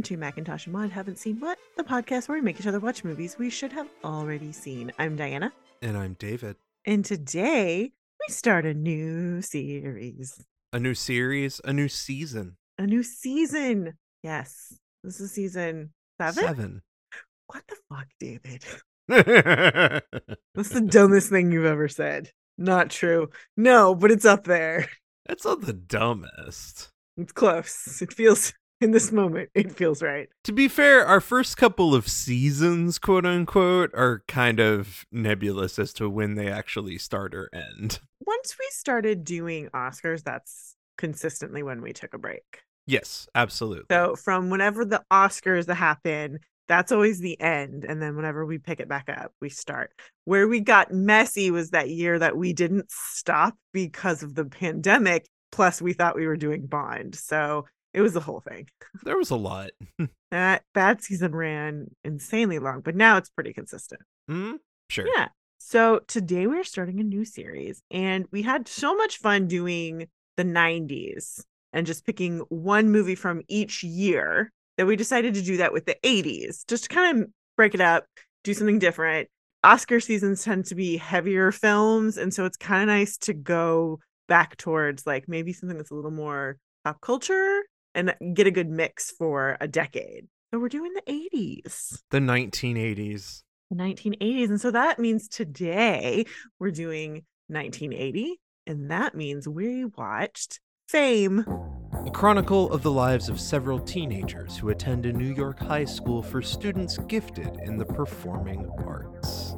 Welcome to Macintosh and Maud Haven't Seen What, the podcast where we make each other watch movies we should have already seen. I'm Diana, And I'm David. and today we start a new series, A new series, a new season. a new season. Yes, this is season seven. Seven. What the fuck, David? That's the dumbest thing you've ever said. Not true. No, but it's up there. That's not the dumbest. It's close. It feels in this moment. It feels right. To be fair, our first couple of seasons, quote unquote, are kind of nebulous as to when they actually start or end. Once we started doing Oscars, that's consistently when we took a break. Yes, absolutely. So from whenever the Oscars happen, that's always the end. And then whenever we pick it back up, we start. Where we got messy was that year that we didn't stop because of the pandemic. Plus, we thought we were doing Bond. So it was the whole thing. there was a lot. That bad season ran insanely long, but now it's pretty consistent. Hmm? Sure. Yeah. So today we're starting a new series, and we had so much fun doing the 90s and just picking one movie from each year that we decided to do that with the 80s, just to kind of break it up, do something different. Oscar seasons tend to be heavier films, and so it's kind of nice to go back towards like maybe something that's a little more pop culture and get a good mix for a decade. So we're doing the 80s. The 1980s. The 1980s. And so that means today we're doing 1980. And that means we watched Fame. A chronicle of the lives of several teenagers who attend a New York high school for students gifted in the performing arts.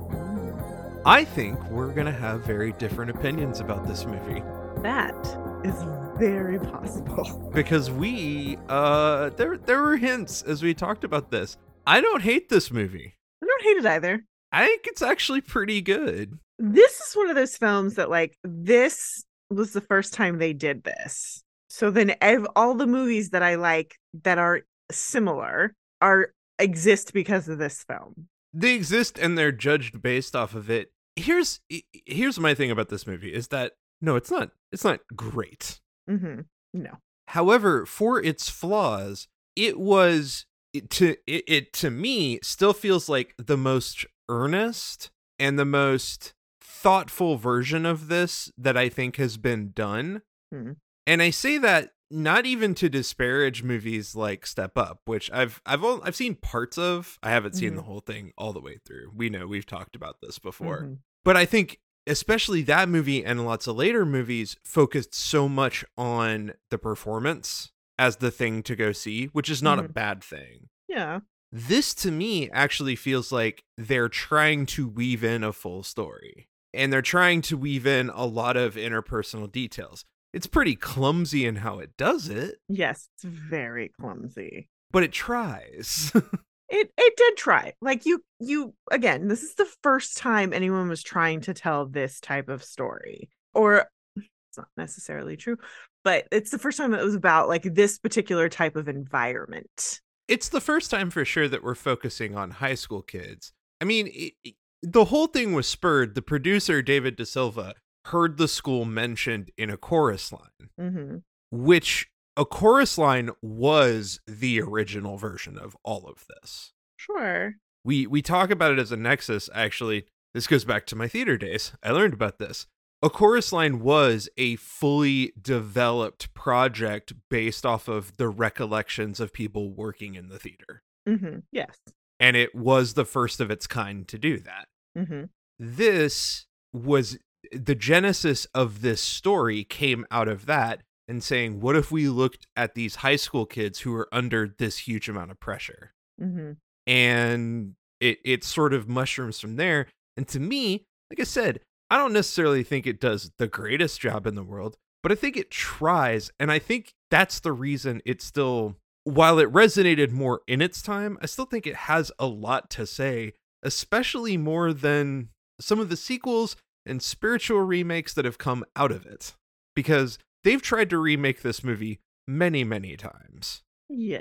I think we're going to have very different opinions about this movie That is very possible. because we uh there there were hints as we talked about this. I don't hate this movie. I don't hate it either. I think it's actually pretty good. This is one of those films that, like, this was the first time they did this. So then ev- all the movies that I like that are similar are exist because of this film. They exist and they're judged based off of it. Here's here's my thing about this movie is that no, it's not it's not great. Hmm No. However, for its flaws, it was it, to it, it to me still feels like the most earnest and the most thoughtful version of this that I think has been done. Hmm. And I say that not even to disparage movies like Step Up, which I've I've I've seen parts of. I haven't seen Mhm. the whole thing all the way through. We know we've talked about this before Mhm. but I think especially that movie and lots of later movies focused so much on the performance as the thing to go see, which is not a Mhm. bad thing. Yeah. This to me actually feels like they're trying to weave in a full story and they're trying to weave in a lot of interpersonal details. It's pretty clumsy in how it does it, Yes, it's very clumsy. but it tries. It it did try. Like you you again, this is the first time anyone was trying to tell this type of story. Or it's not necessarily true, but it's the first time it was about like this particular type of environment. it's the first time for sure that we're focusing on high school kids. I mean, it, it- the whole thing was spurred. The producer, David De Silva, heard the school mentioned in a chorus line, hmm which a chorus line was the original version of all of this. Sure. We we talk about it as a nexus. Actually, this goes back to my theater days. I learned about this. A chorus line was a fully developed project based off of the recollections of people working in the theater hmm Yes. and it was the first of its kind to do that. hmm This was the genesis of this story came out of that and saying, what if we looked at these high school kids who are under this huge amount of pressure? hmm And it it sort of mushrooms from there. And to me, like I said, I don't necessarily think it does the greatest job in the world, but I think it tries. And I think that's the reason it still, while it resonated more in its time, I still think it has a lot to say, especially more than some of the sequels and spiritual remakes that have come out of it. Because they've tried to remake this movie many, many times, Yeah.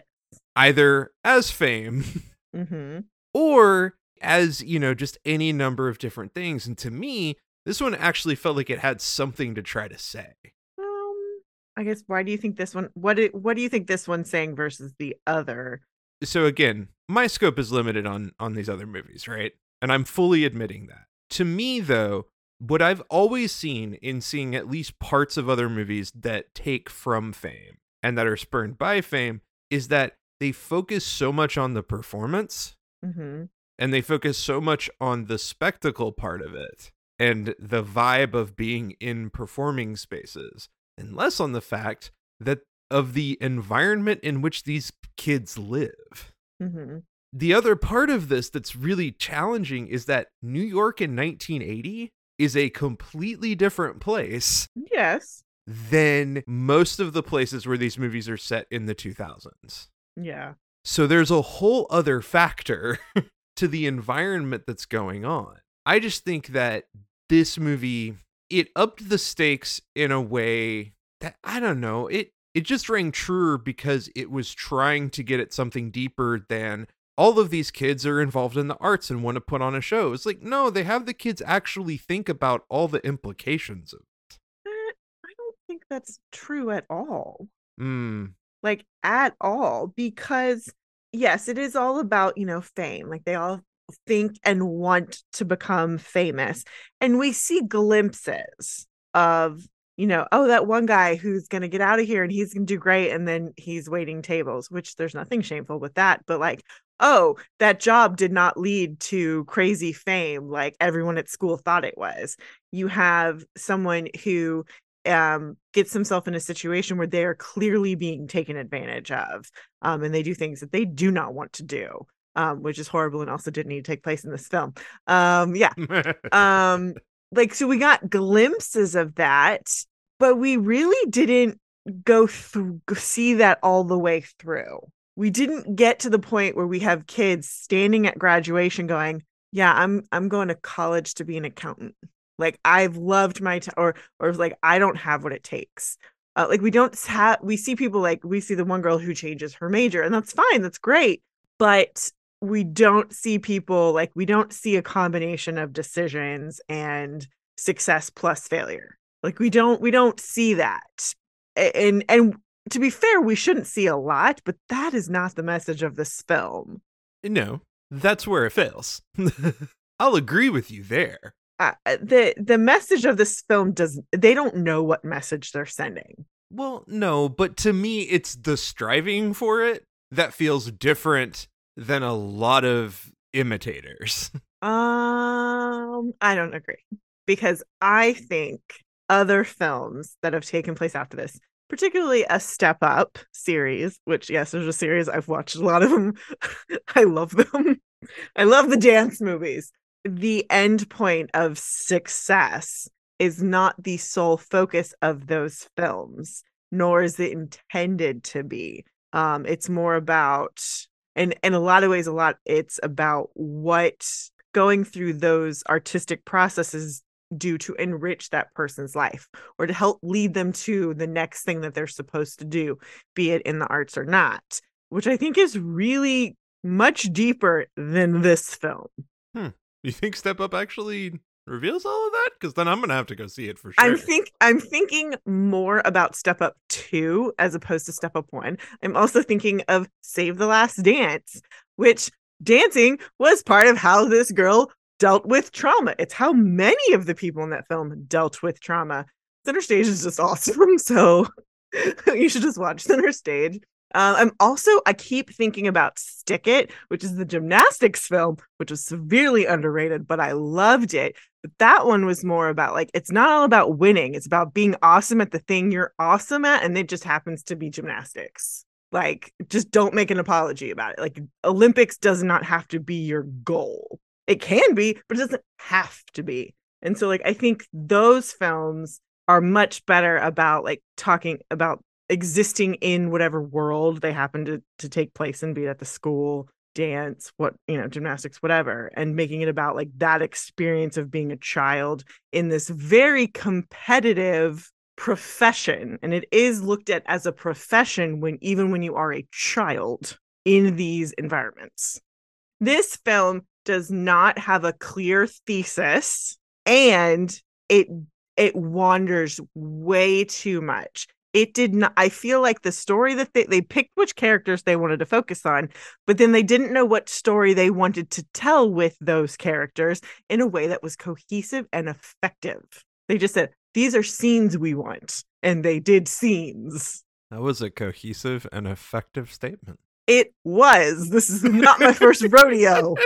either as fame hmm or as you know just any number of different things and to me this one actually felt like it had something to try to say Um, I guess why do you think this one? What do, what do you think this one's saying versus the other so again, my scope is limited on on these other movies, right? And I'm fully admitting that. To me though, what I've always seen in seeing at least parts of other movies that take from fame and that are spurned by fame is that they focus so much on the performance Mm-hmm. and they focus so much on the spectacle part of it and the vibe of being in performing spaces and less on the fact that of the environment in which these kids live. Mm-hmm. The other part of this that's really challenging is that New York in 1980 is a completely different place Yes. than most of the places where these movies are set in the 2000s. Yeah. So there's a whole other factor to the environment that's going on. I just think that this movie it upped the stakes in a way that I don't know, it it just rang truer because it was trying to get at something deeper than all of these kids are involved in the arts and want to put on a show. It's like, no, they have the kids actually think about all the implications of Eh, I don't think that's true at all. mm, like at all because yes it is all about you know fame like they all think and want to become famous and we see glimpses of you know oh that one guy who's going to get out of here and he's going to do great and then he's waiting tables which there's nothing shameful with that but like oh that job did not lead to crazy fame like everyone at school thought it was. You have someone who um gets himself in a situation where they are clearly being taken advantage of um and they do things that they do not want to do um which is horrible and also didn't need to take place in this film. Um yeah. Um like so we got glimpses of that but we really didn't go through see that all the way through. We didn't get to the point where we have kids standing at graduation going yeah i'm i'm going to college to be an accountant. Like i've loved my t- or or like i don't have what it takes. Uh, like we don't have we see people like we see the one girl who changes her major and that's fine that's great but we don't see people like we don't see a combination of decisions and success plus failure like we don't we don't see that and and to be fair we shouldn't see a lot but that is not the message of this film no, that's where it fails. I'll agree with you there. uh, the the message of this film does they don't know what message they're sending Well, no, but to me, it's the striving for it that feels different than a lot of imitators. um i don't agree because i think other films that have taken place after this particularly a step up series which yes there's a series i've watched a lot of them i love them. I love the dance movies. The end point of success is not the sole focus of those films nor is it intended to be. Um it's more about and in a lot of ways a lot it's about what going through those artistic processes do to enrich that person's life or to help lead them to the next thing that they're supposed to do be it in the arts or not which i think is really much deeper than this film. Hmm. You think Step Up actually reveals all of that? Because then I'm to have to go see it for sure. I'm think I'm thinking more about Step Up 2 as opposed to Step Up 1. I'm also thinking of Save the Last Dance, which dancing was part of how this girl dealt with trauma. It's how many of the people in that film dealt with trauma. Center Stage is just awesome, so you should just watch Center Stage. Uh, I'm also I keep thinking about Stick It, which is the gymnastics film, which was severely underrated, but I loved it. That one was more about like it's not all about winning; it's about being awesome at the thing you're awesome at, and it just happens to be gymnastics. Like, just don't make an apology about it. Like, Olympics does not have to be your goal. It can be, but it doesn't have to be. And so, like, I think those films are much better about like talking about existing in whatever world they happen to to take place and be at the school, dance, what you know, gymnastics, whatever, and making it about like that experience of being a child in this very competitive profession. And it is looked at as a profession when even when you are a child in these environments. This film does not have a clear thesis and it it wanders way too much it did not i feel like the story that they, they picked which characters they wanted to focus on but then they didn't know what story they wanted to tell with those characters in a way that was cohesive and effective. They just said these are scenes we want and they did scenes. That was a cohesive and effective statement. It was. This is not my first rodeo.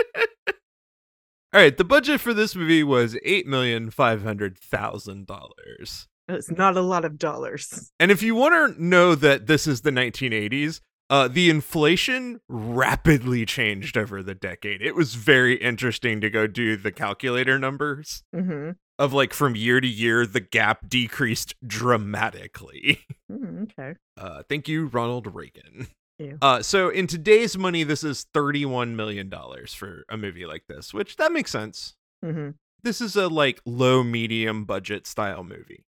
All right the budget for this movie was $8,500,000 it's not a lot of dollars And if you want to know that this is the 1980s, uh, the inflation rapidly changed over the decade. It was very interesting to go do the calculator numbers mm-hmm. of like from year to year, the gap decreased dramatically. Mm, okay Uh, thank you, Ronald Reagan. Ew. Uh, so in today's money, this is $31 million for a movie like this, which that makes sense. mm-hmm. This is a like low medium budget style movie.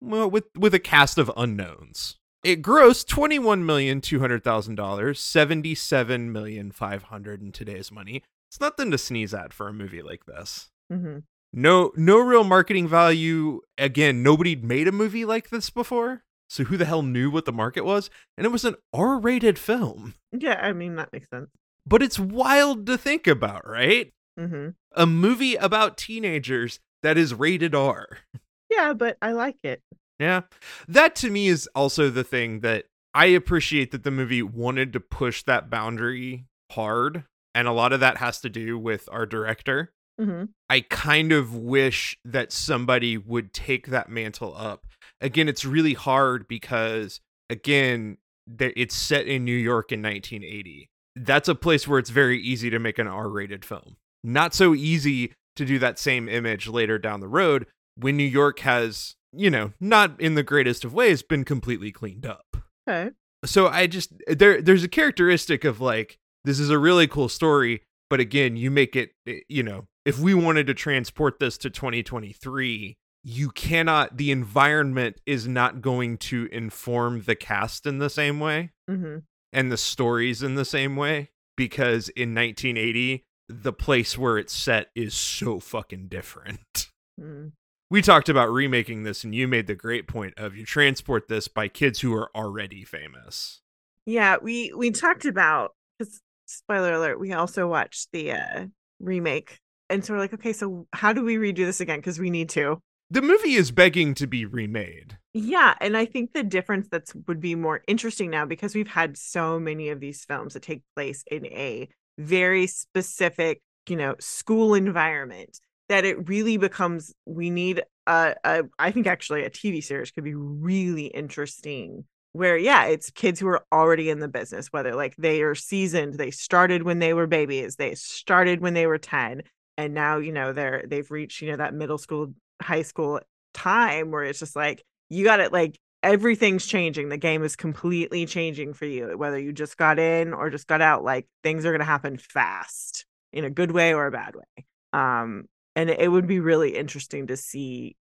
With with a cast of unknowns. It grossed twenty one million two hundred thousand dollars, seventy seven million five hundred in today's money. It's nothing to sneeze at for a movie like this. Mm-hmm. No, no real marketing value. Again, nobody made a movie like this before, so who the hell knew what the market was? And it was an R rated film. yeah i mean that makes sense But it's wild to think about, right? mm-hmm. A movie about teenagers that is rated R. yeah but i like it Yeah. That to me is also the thing that I appreciate that the movie wanted to push that boundary hard. And a lot of that has to do with our director. mm-hmm. I kind of wish that somebody would take that mantle up. Again, it's really hard because, again, it's set in New York in 1980. That's a place where it's very easy to make an R rated film. Not so easy to do that same image later down the road when New York has, you know, not in the greatest of ways, been completely cleaned up okay so I just there there's a characteristic of like this is a really cool story, but again, you make it eh, you know, if we wanted to transport this to 2023, you cannot the environment is not going to inform the cast in the same way mm-hmm. and the stories in the same way because in 1980 the place where it's set is so fucking different. Mm. We talked about remaking this and you made the great point of you transport this by kids who are already famous. Yeah, we we talked about because spoiler alert, we also watched the uh remake. And so we're like, okay, so how do we redo this again? Because we need to. the movie is begging to be remade. Yeah, and I think the difference that's would be more interesting now because we've had so many of these films that take place in a very specific, you know, school environment that it really becomes we need a, a I think actually a TV series could be really interesting where yeah, it's kids who are already in the business whether like they are seasoned, they started when they were babies, they started when they were 10 and now, you know, they're they've reached, you know, that middle school, high school time where it's just like you got it like everything's changing the game is completely changing for you whether you just got in or just got out like things are going to happen fast in a good way or a bad way um and it would be really interesting to see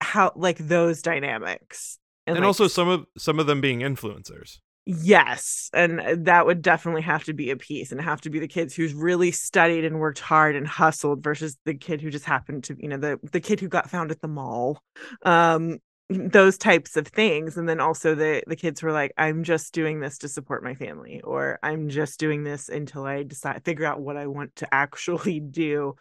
how like those dynamics And, like, also some of some of them being influencers. Yes, and uh, that would definitely have to be a piece and have to be the kids who's really studied and worked hard and hustled versus the kid who just happened to, you know, the the kid who got found at the mall. Um those types of things and then also the the kids were like I'm just doing this to support my family or I'm just doing this until I decide figure out what I want to actually do.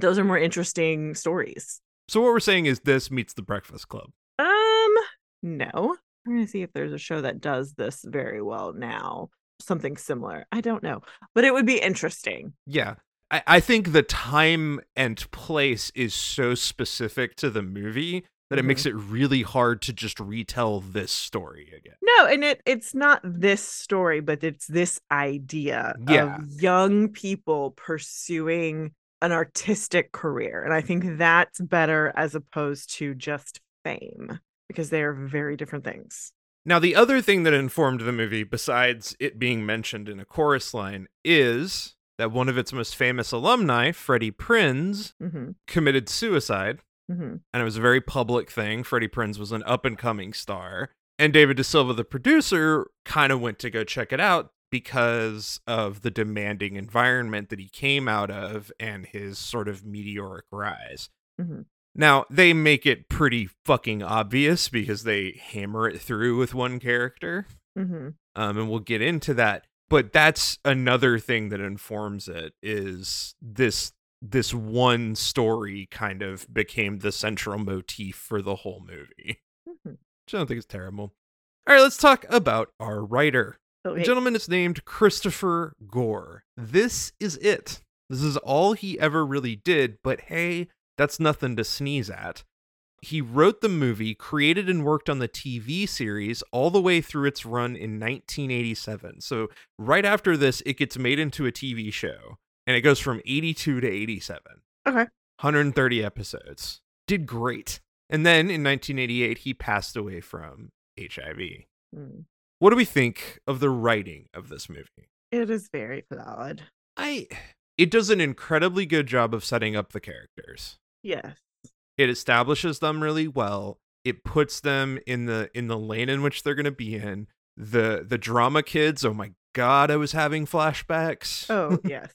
Those are more interesting stories. So what we're saying is this meets the Breakfast Club. Um, no. I'm gonna see if there's a show that does this very well now. Something similar. I don't know, but it would be interesting. Yeah. I, I think the time and place is so specific to the movie that it Mhm. makes it really hard to just retell this story again. No, and it it's not this story, but it's this idea Yeah. of young people pursuing an artistic career, and I think that's better as opposed to just fame because they are very different things. Now, the other thing that informed the movie, besides it being mentioned in a chorus line, is that one of its most famous alumni, Freddie Prinze, hmm committed suicide. hmm and it was a very public thing. Freddie Prinze was an up and coming star, and David De Silva, the producer, kind of went to go check it out because of the demanding environment that he came out of and his sort of meteoric rise. Mhm. Now, they make it pretty fucking obvious because they hammer it through with one character. Mm-hmm. Um, and we'll get into that. But that's another thing that informs it is this this one story kind of became the central motif for the whole movie. Mhm. Which I don't think it's terrible. All right, let's talk about our writer. The gentleman is named Christopher Gore. This is it. This is all he ever really did, but hey, that's nothing to sneeze at. He wrote the movie, created and worked on the TV series all the way through its run in 1987. So, right after this, it gets made into a TV show, and it goes from 82 to 87. Okay. 130 episodes. Did great. And then in 1988, he passed away from HIV. Mm. What do we think of the writing of this movie? It is very flawed. I it does an incredibly good job of setting up the characters. Yes. It establishes them really well. It puts them in the in the lane in which they're going to be in. The the drama kids, oh my god, I was having flashbacks. Oh, yes.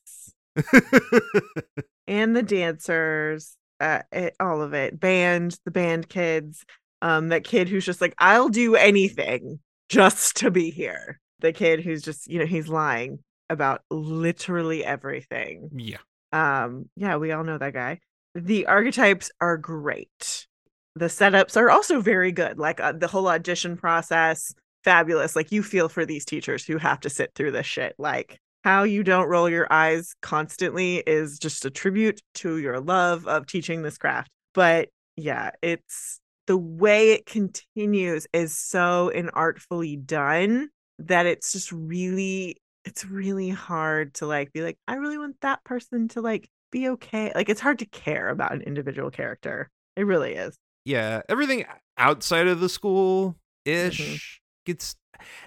and the dancers, uh, it, all of it. Band, the band kids, um, that kid who's just like, I'll do anything just to be here. The kid who's just, you know, he's lying about literally everything. yeah. Um, yeah, we all know that guy. The archetypes are great. The setups are also very good. Like uh, the whole audition process, fabulous. Like you feel for these teachers who have to sit through this shit. Like how you don't roll your eyes constantly is just a tribute to your love of teaching this craft. But yeah, it's the way it continues is so inartfully done that it's just really it's really hard to like be like I really want that person to like be okay. Like it's hard to care about an individual character. It really is. Yeah, everything outside of the school ish gets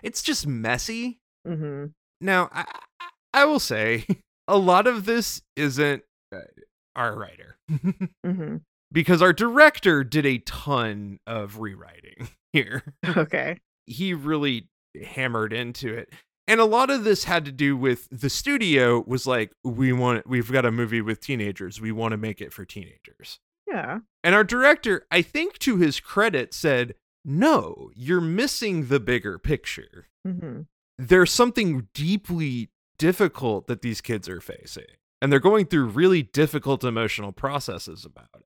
it's just messy. mm-hmm. Now, I, I- will say a lot of this isn't uh, our writer hmm because our director did a ton of rewriting here. Okay. He really hammered into it. And a lot of this had to do with the studio was like we want we've got a movie with teenagers. We want to make it for teenagers. Yeah. And our director, I think to his credit said, "No, you're missing the bigger picture." hmm there's something deeply difficult that these kids are facing and they're going through really difficult emotional processes about it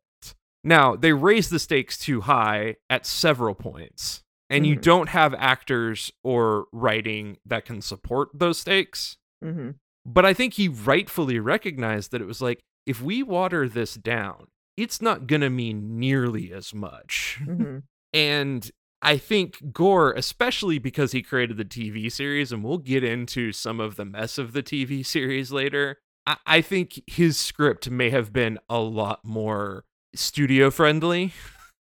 now they raise the stakes too high at several points and you Mhm. don't have actors or writing that can support those stakes. Hmm but i think he rightfully recognized that it was like if we water this down it's not going to mean nearly as much. Hmm and I think Gore, especially because he created the TV series, and we'll get into some of the mess of the TV series later, I, I think his script may have been a lot more studio friendly.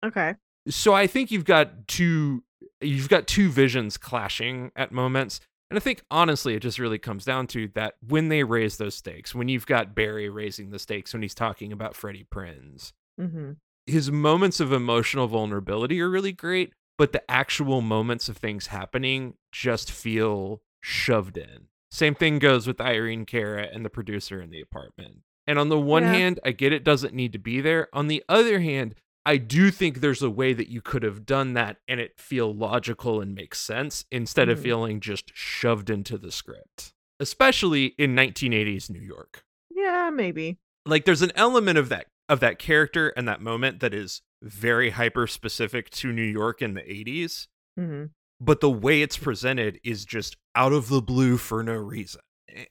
Okay. So I think you've got two you've got two visions clashing at moments. And I think honestly, it just really comes down to that when they raise those stakes, when you've got Barry raising the stakes when he's talking about Freddie Prinze, hmm his moments of emotional vulnerability are really great, but the actual moments of things happening just feel shoved in. Same thing goes with Irene Cara and the producer in the apartment. And on the one Yeah. hand, I get it doesn't need to be there. On the other hand, I do think there's a way that you could have done that and it feel logical and make sense instead of Mhm. feeling just shoved into the script. Especially in 1980s New York Yeah, maybe. like there's an element of that of that character and that moment that is very hyper specific to New York in the 80s hmm but the way it's presented is just out of the blue for no reason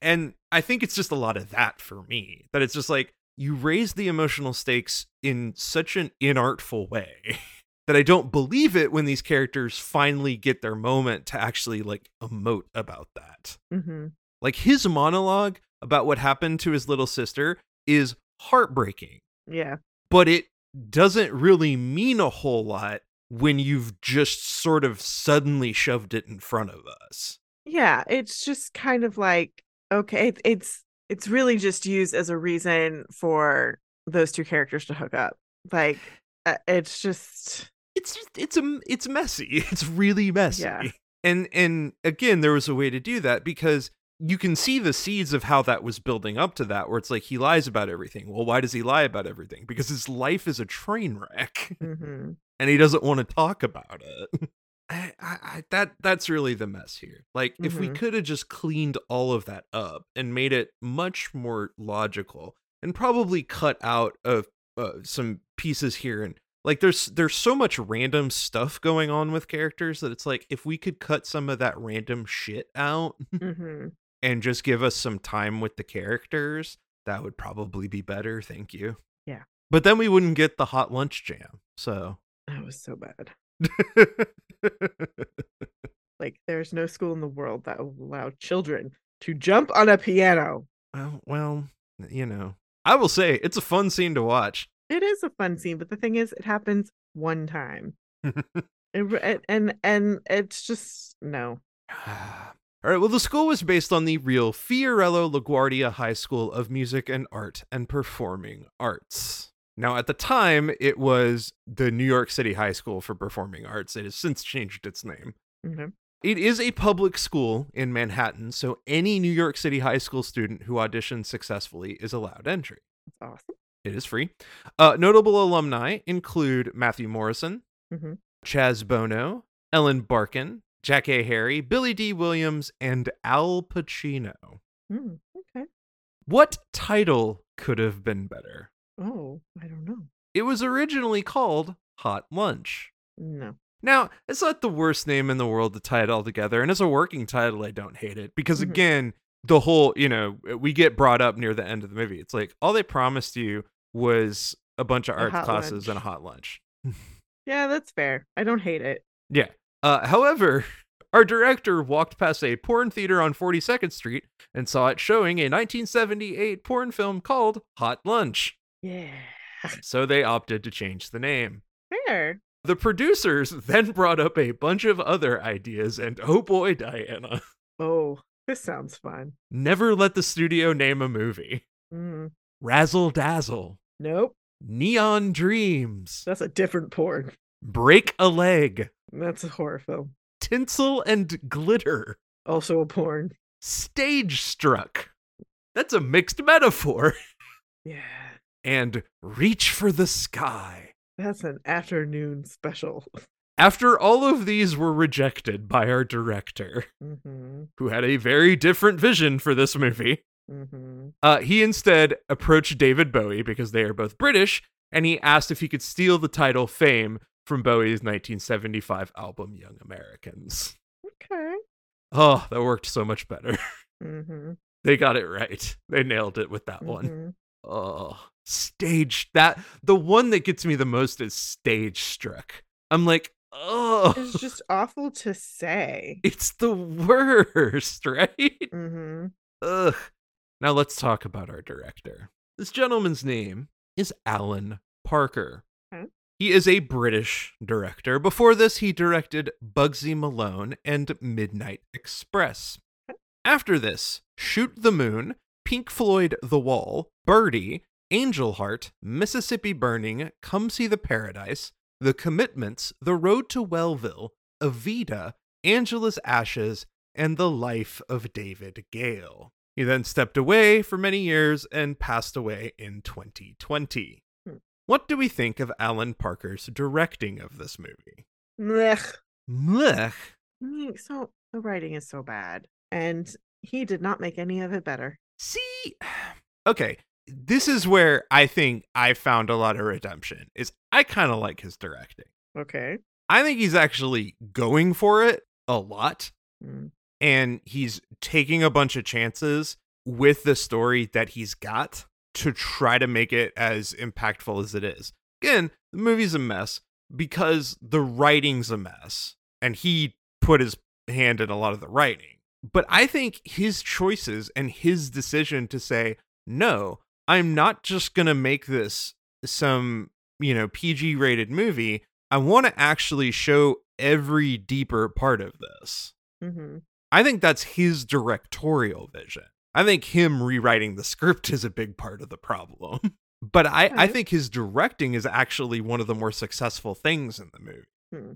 and I think it's just a lot of that for me that it's just like you raise the emotional stakes in such an inartful way that I don't believe it when these characters finally get their moment to actually like emote about that hmm like his monologue about what happened to his little sister is heartbreaking, Yeah. but it doesn't really mean a whole lot when you've just sort of suddenly shoved it in front of us. Yeah. It's just kind of like okay. It's it's it's really just used as a reason for those two characters to hook up. Like uh, it's just It's just it's a it's messy. It's really messy. Yeah. And and again there was a way to do that because you can see the seeds of how that was building up to that, where it's like he lies about everything. Well, why does he lie about everything? Because his life is a train wreck hmm and he doesn't want to talk about it. I, I, I, that that's really the mess here. Like, if we Mhm. could have just cleaned all of that up and made it much more logical, and probably cut out of uh, some pieces here and like there's there's so much random stuff going on with characters that it's like if we could cut some of that random shit out hmm and just give us some time with the characters, that would probably be better. Thank you. Yeah. But then we wouldn't get the hot lunch jam. So That was so bad. Like, there's no school in the world that will allow children to jump on a piano. well, well, you know, I will say it's a fun scene to watch. It is a fun scene, but the thing is, it happens one time. It and, and and it's just no. All right, well, the school was based on the real Fiorello LaGuardia High School of Music and Art and Performing Arts. Now, at the time, it was the New York City High School for Performing Arts. It has since changed its name. Okay. It is a public school in Manhattan, so any New York City high school student who auditions successfully is allowed entry. That's awesome. It is free. Uh, notable alumni include Matthew Morrison, Mhm. Chaz Bono, Ellen Barkin, Jackée Harry, Billy Dee Williams, and Al Pacino. Mm, okay. What title could have been better? Oh, I don't know. It was originally called Hot Lunch. No. Now, it's not the worst name in the world to tie it all together, and as a working title, I don't hate it because Mhm. again, the whole you know we get brought up near the end of the movie. It's like all they promised you was a bunch of A art classes lunch. and a hot lunch. Yeah, that's fair. I don't hate it. Yeah. Uh, however, our director walked past a porn theater on 42nd Street and saw it showing a 1978 porn film called Hot Lunch. Yeah. So they opted to change the name. Fair. The producers then brought up a bunch of other ideas, and oh boy, Diana, Oh, this sounds fun. never let the studio name a movie. Mm. Razzle Dazzle, Nope. Neon Dreams, That's a different porn. Break a Leg, That's a horror film. Tinsel and Glitter, Also a porn. Stage Struck. That's a mixed metaphor. Yeah. And Reach for the Sky. That's an afternoon special. After all of these were rejected by our director, Mm-hmm. who had a very different vision for this movie, Mm-hmm. uh, he instead approached David Bowie because they are both British, and he asked if he could steal the title Fame from Bowie's 1975 album Young Americans. Okay. Oh, that worked so much better. Mm-hmm. they got it right. They nailed it with that one. Oh, stage that the one that gets me the most is stage struck. I'm like, oh, It's just awful to say. it's the worst, right? Mm-hmm. Ugh. Now let's talk about our director. This gentleman's name is Alan Parker. Okay. He is a British director. Before this, he directed Bugsy Malone and Midnight Express. After this, Shoot the Moon, Pink Floyd The Wall, Birdie, Angel Heart, Mississippi Burning, Come See the Paradise, The Commitments, The Road to Wellville, Evita, Angela's Ashes, and The Life of David Gale. He then stepped away for many years and passed away in 2020. Hmm. What do we think of Alan Parker's directing of this movie? Blech. Blech. Mm, So the writing is so bad, and he did not make any of it better. See, okay, this is where I think I found a lot of redemption. Is I kind of like his directing. Okay. I think he's actually going for it a lot, Mm. and he's taking a bunch of chances with the story that he's got to try to make it as impactful as it is. Again, the movie's a mess because the writing's a mess, and he put his hand in a lot of the writing. But I think his choices and his decision to say, no, I'm not just going to make this some, you know, PG rated movie. I want to actually show every deeper part of this. Mm-hmm. I think that's his directorial vision. I think him rewriting the script is a big part of the problem. But I, I think his directing is actually one of the more successful things in the movie. Hmm.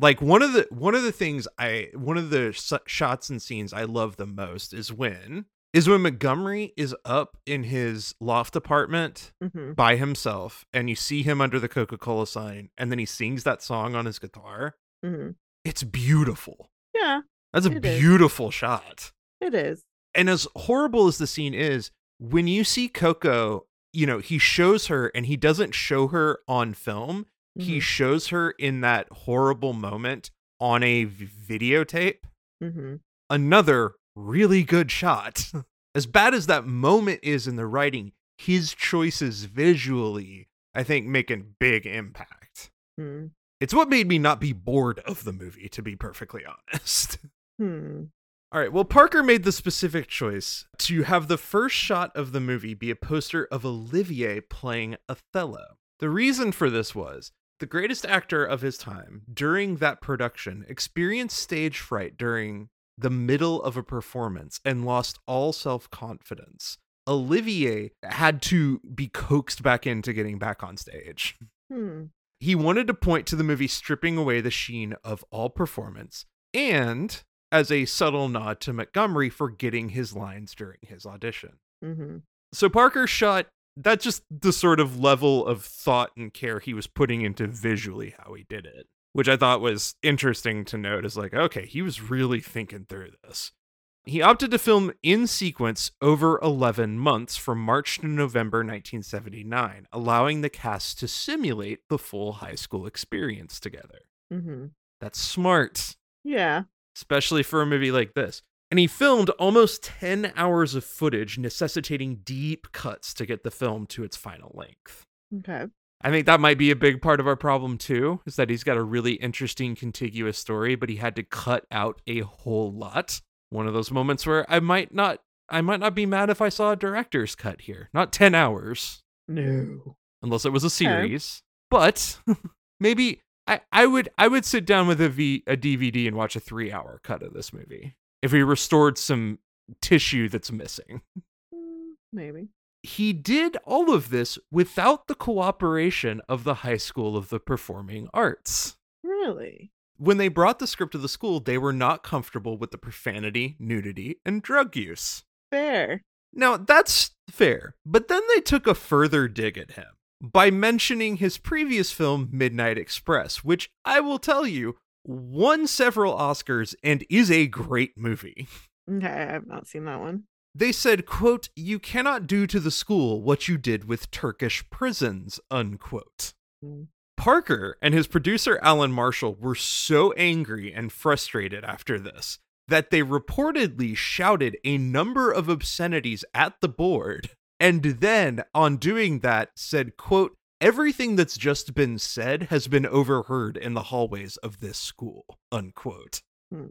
Like one of the one of the things I one of the s- shots and scenes I love the most is when is when Montgomery is up in his loft apartment hmm by himself and you see him under the Coca-Cola sign and then he sings that song on his guitar. hmm It's beautiful. Yeah, That's a It is. beautiful shot. it is. And as horrible as the scene is, when you see Coco, you know, he shows her and he doesn't show her on film. He Mhm. shows her in that horrible moment on a videotape. hmm Another really good shot. as bad as that moment is in the writing, his choices visually, I think, make a big impact. Hmm. It's what made me not be bored of the movie, to be perfectly honest. Hmm. All right. Well, Parker made the specific choice to have the first shot of the movie be a poster of Olivier playing Othello. The reason for this was the greatest actor of his time during that production experienced stage fright during the middle of a performance and lost all self confidence. Olivier had to be coaxed back into getting back on stage. Hmm. He wanted to point to the movie stripping away the sheen of all performance and as a subtle nod to Montgomery for getting his lines during his audition. hmm So Parker shot that's just the sort of level of thought and care he was putting into visually how he did it, which I thought was interesting to note is like, okay, he was really thinking through this. He opted to film in sequence over 11 months from March to November 1979, allowing the cast to simulate the full high school experience together. hmm That's smart Yeah. especially for a movie like this. And he filmed almost 10 hours of footage, necessitating deep cuts to get the film to its final length. Okay. I think that might be a big part of our problem too, is that he's got a really interesting contiguous story, but he had to cut out a whole lot. One of those moments where I might not I might not be mad if I saw a director's cut here. Not 10 hours, No. unless it was a series. But maybe I, I would I would sit down with a V a DVD and watch a three hour cut of this movie if we restored some tissue that's missing. Maybe. He did all of this without the cooperation of the High School of the Performing Arts. Really? When they brought the script to the school, they were not comfortable with the profanity, nudity, and drug use. Fair. Now, that's fair, but then they took a further dig at him by mentioning his previous film, Midnight Express, which I will tell you won several Oscars and is a great movie. Okay, I have not seen that one. They said, quote, you cannot do to the school what you did with Turkish prisons, unquote. Mm. Parker and his producer Alan Marshall were so angry and frustrated after this that they reportedly shouted a number of obscenities at the board and then on doing that said quote everything that's just been said has been overheard in the hallways of this school unquote Hmm.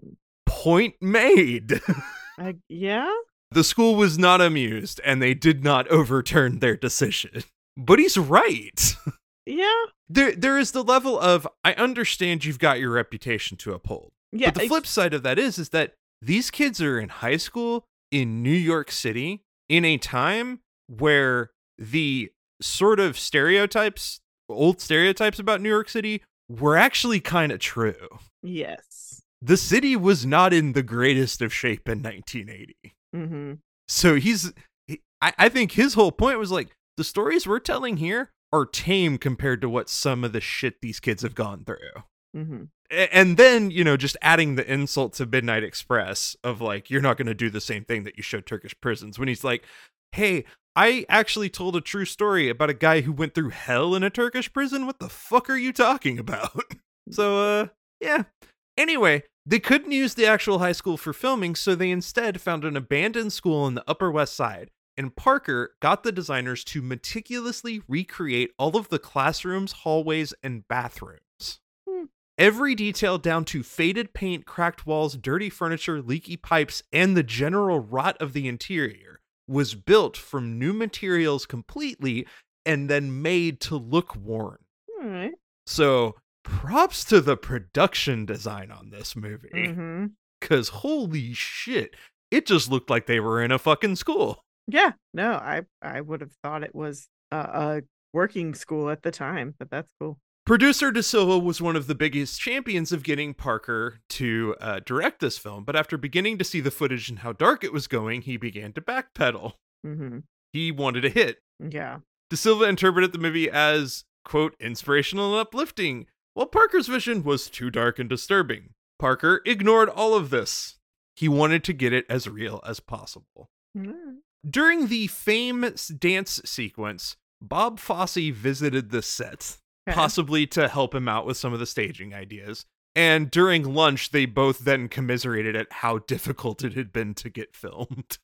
point made I, yeah. the school was not amused and they did not overturn their decision but he's right Yeah. there there is the level of I understand you've got your reputation to uphold. Yeah. but the flip side of that is is that these kids are in high school in New York City in a time where the sort of stereotypes, old stereotypes about New York City were actually kind of true. Yes. The city was not in the greatest of shape in 1980. Mm-hmm. So he's he- I, I think his whole point was like the stories we're telling here are tame compared to what some of the shit these kids have gone through. Mm-hmm. And then, you know, just adding the insult to Midnight Express of like, you're not going to do the same thing that you showed Turkish prisons when he's like, hey, I actually told a true story about a guy who went through hell in a Turkish prison. What the fuck are you talking about? so, uh, yeah. Anyway, they couldn't use the actual high school for filming, so they instead found an abandoned school in the Upper West Side. And Parker got the designers to meticulously recreate all of the classrooms, hallways, and bathrooms. Hmm. Every detail down to faded paint, cracked walls, dirty furniture, leaky pipes, and the general rot of the interior was built from new materials completely and then made to look worn. All right. So, props to the production design on this movie. Mm-hmm. Because holy shit, it just looked like they were in a fucking school. Yeah. No, I I would have thought it was a, a working school at the time, but that's cool. Producer De Silva was one of the biggest champions of getting Parker to uh, direct this film, but after beginning to see the footage and how dark it was going, he began to backpedal. Mm-hmm. He wanted a hit. Yeah. De Silva interpreted the movie as, quote, inspirational and uplifting, while Parker's vision was too dark and disturbing. Parker ignored all of this. He wanted to get it as real as possible. Mm. During the famous dance sequence, Bob Fosse visited the set Okay. possibly to help him out with some of the staging ideas. And during lunch, they both then commiserated at how difficult it had been to get filmed.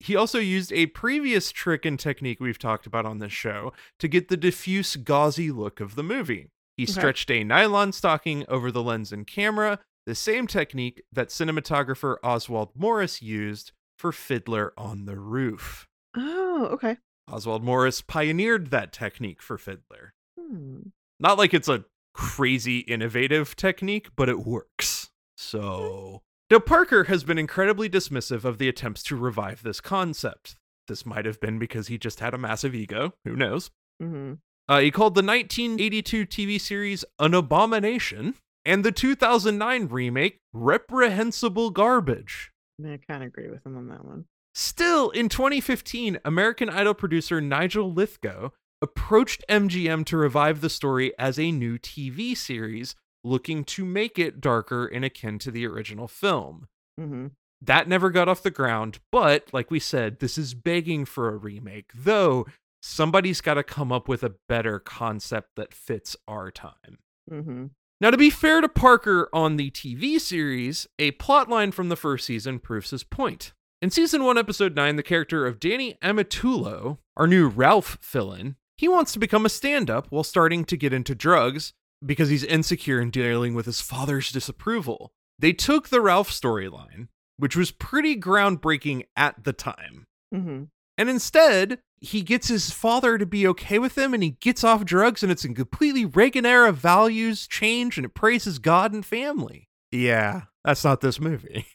He also used a previous trick and technique we've talked about on this show to get the diffuse, gauzy look of the movie. He Okay. stretched a nylon stocking over the lens and camera, the same technique that cinematographer Oswald Morris used for Fiddler on the Roof. Oh, okay. Oswald Morris pioneered that technique for Fiddler. Hmm. Not like it's a crazy innovative technique, but it works. So. Now, Parker has been incredibly dismissive of the attempts to revive this concept. This might have been because he just had a massive ego. Who knows? Mm-hmm. Uh, he called the 1982 TV series an abomination and the 2009 remake reprehensible garbage. I, kind of agree with him on that one. Still, in 2015, American Idol producer Nigel Lythgoe approached MGM to revive the story as a new TV series, looking to make it darker and akin to the original film. Mm-hmm. That never got off the ground, but like we said, this is begging for a remake, though somebody's got to come up with a better concept that fits our time. Mm-hmm. Now, to be fair to Parker on the TV series, a plotline from the first season proves his point. In season 1, episode 9, the character of Danny Amatullo, our new Ralph villain, he wants to become a stand up while starting to get into drugs because he's insecure in dealing with his father's disapproval. They took the Ralph storyline, which was pretty groundbreaking at the time, Mm-hmm. and instead, he gets his father to be okay with him and he gets off drugs, and it's a completely Reagan era values change and it praises God and family. Yeah, that's not this movie.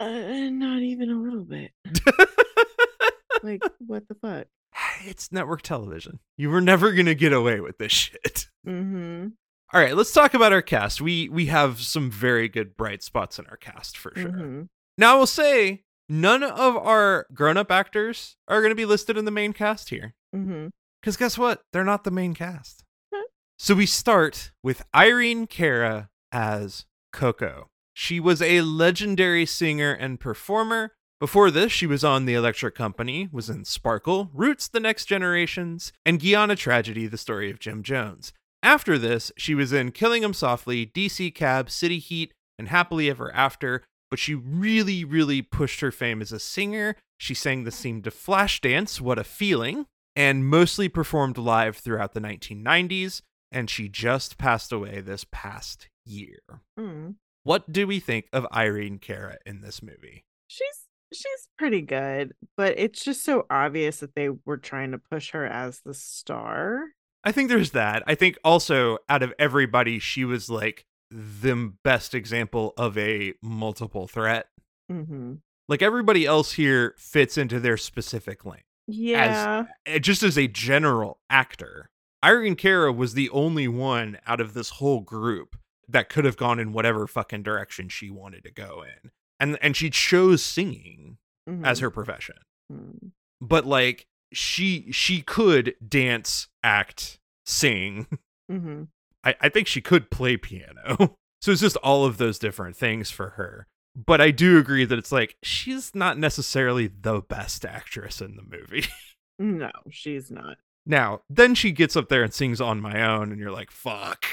Uh, not even a little bit. Like, what the fuck? It's network television. You were never going to get away with this shit. Mm-hmm. All right, let's talk about our cast. We we have some very good bright spots in our cast for sure. Mm-hmm. Now, I will say none of our grown-up actors are going to be listed in the main cast here. Mm-hmm. Because guess what? They're not the main cast. Hmm. So we start with Irene Cara as Coco. She was a legendary singer and performer. Before this, she was on The Electric Company, was in Sparkle, Roots, The Next Generations, and Guyana Tragedy, The Story of Jim Jones. After this, she was in Killing 'Em Softly, DC Cab, City Heat, and Happily Ever After, but she really, really pushed her fame as a singer. She sang the theme to Flashdance, What a Feeling, and mostly performed live throughout the 1990s, and she just passed away this past year. Mm. What do we think of Irene Cara in this movie? She's she's pretty good, but it's just so obvious that they were trying to push her as the star. I think there's that. I think also out of everybody, she was like the best example of a multiple threat. Mm-hmm. Like everybody else here fits into their specific lane. Yeah. Uh, Just as a general actor, Irene Cara was the only one out of this whole group that could have gone in whatever fucking direction she wanted to go in. And and she chose singing as her profession. Mhm. But like she she could dance, act, sing. Mhm. I, I think she could play piano. So it's just all of those different things for her. But I do agree that it's like she's not necessarily the best actress in the movie. No, she's not. now, then she gets up there and sings on my own, and you're like, fuck.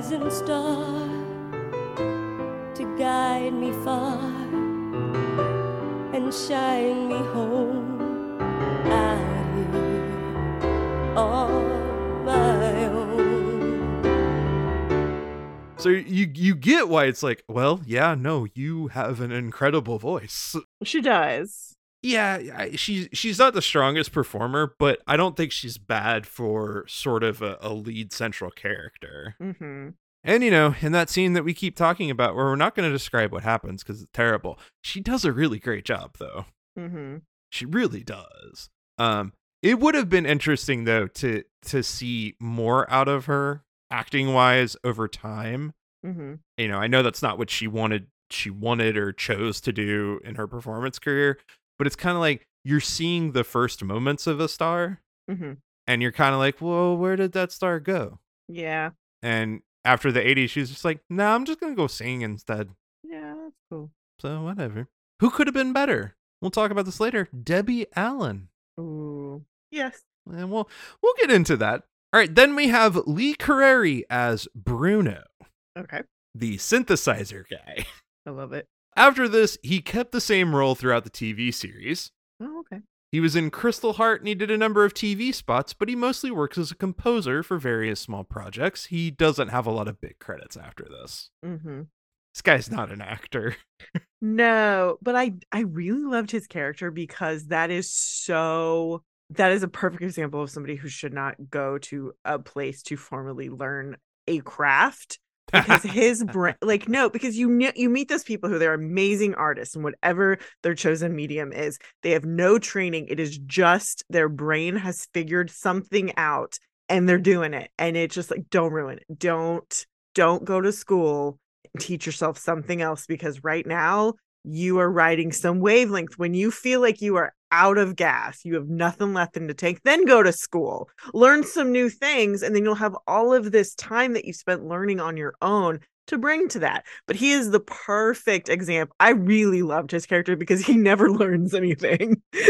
Rising star to guide me far and shine me home out here on my own. So you you get why it's like, well, yeah, no, you have an incredible voice. She does. Yeah, she's she's not the strongest performer, but I don't think she's bad for sort of a, a lead central character. Mm-hmm. And you know, in that scene that we keep talking about, where we're not going to describe what happens because it's terrible, she does a really great job, though. Mm-hmm. She really does. Um, it would have been interesting though to to see more out of her acting wise over time. Mm-hmm. You know, I know that's not what she wanted she wanted or chose to do in her performance career, but it's kind of like you're seeing the first moments of a star Mm-hmm. and you're kind of like, "Whoa, where did that star go?" Yeah. And after the 80s, she was just like, "Nah, I'm just going to go sing instead." Yeah, that's cool. So, whatever. Who could have been better? We'll talk about this later. Debbie Allen. Ooh. Yes. And we'll we'll get into that. All right, then we have Lee Curreri as Bruno, Okay. the synthesizer guy. I love it. After this, he kept the same role throughout the TV series. Oh, okay. He was in Crystal Heart and he did a number of TV spots, but he mostly works as a composer for various small projects. He doesn't have a lot of big credits after this. Mm-hmm. This guy's not an actor. No, but I I really loved his character because that is so that is a perfect example of somebody who should not go to a place to formally learn a craft because his brain like no because you kn- you meet those people who they're amazing artists and whatever their chosen medium is they have no training it is just their brain has figured something out and they're doing it and it's just like don't ruin it don't don't go to school teach yourself something else because right now you are riding some wavelength when you feel like you are out of gas. You have nothing left in the tank. Then go to school. Learn some new things and then you'll have all of this time that you spent learning on your own to bring to that. But he is the perfect example. I really loved his character because he never learns anything.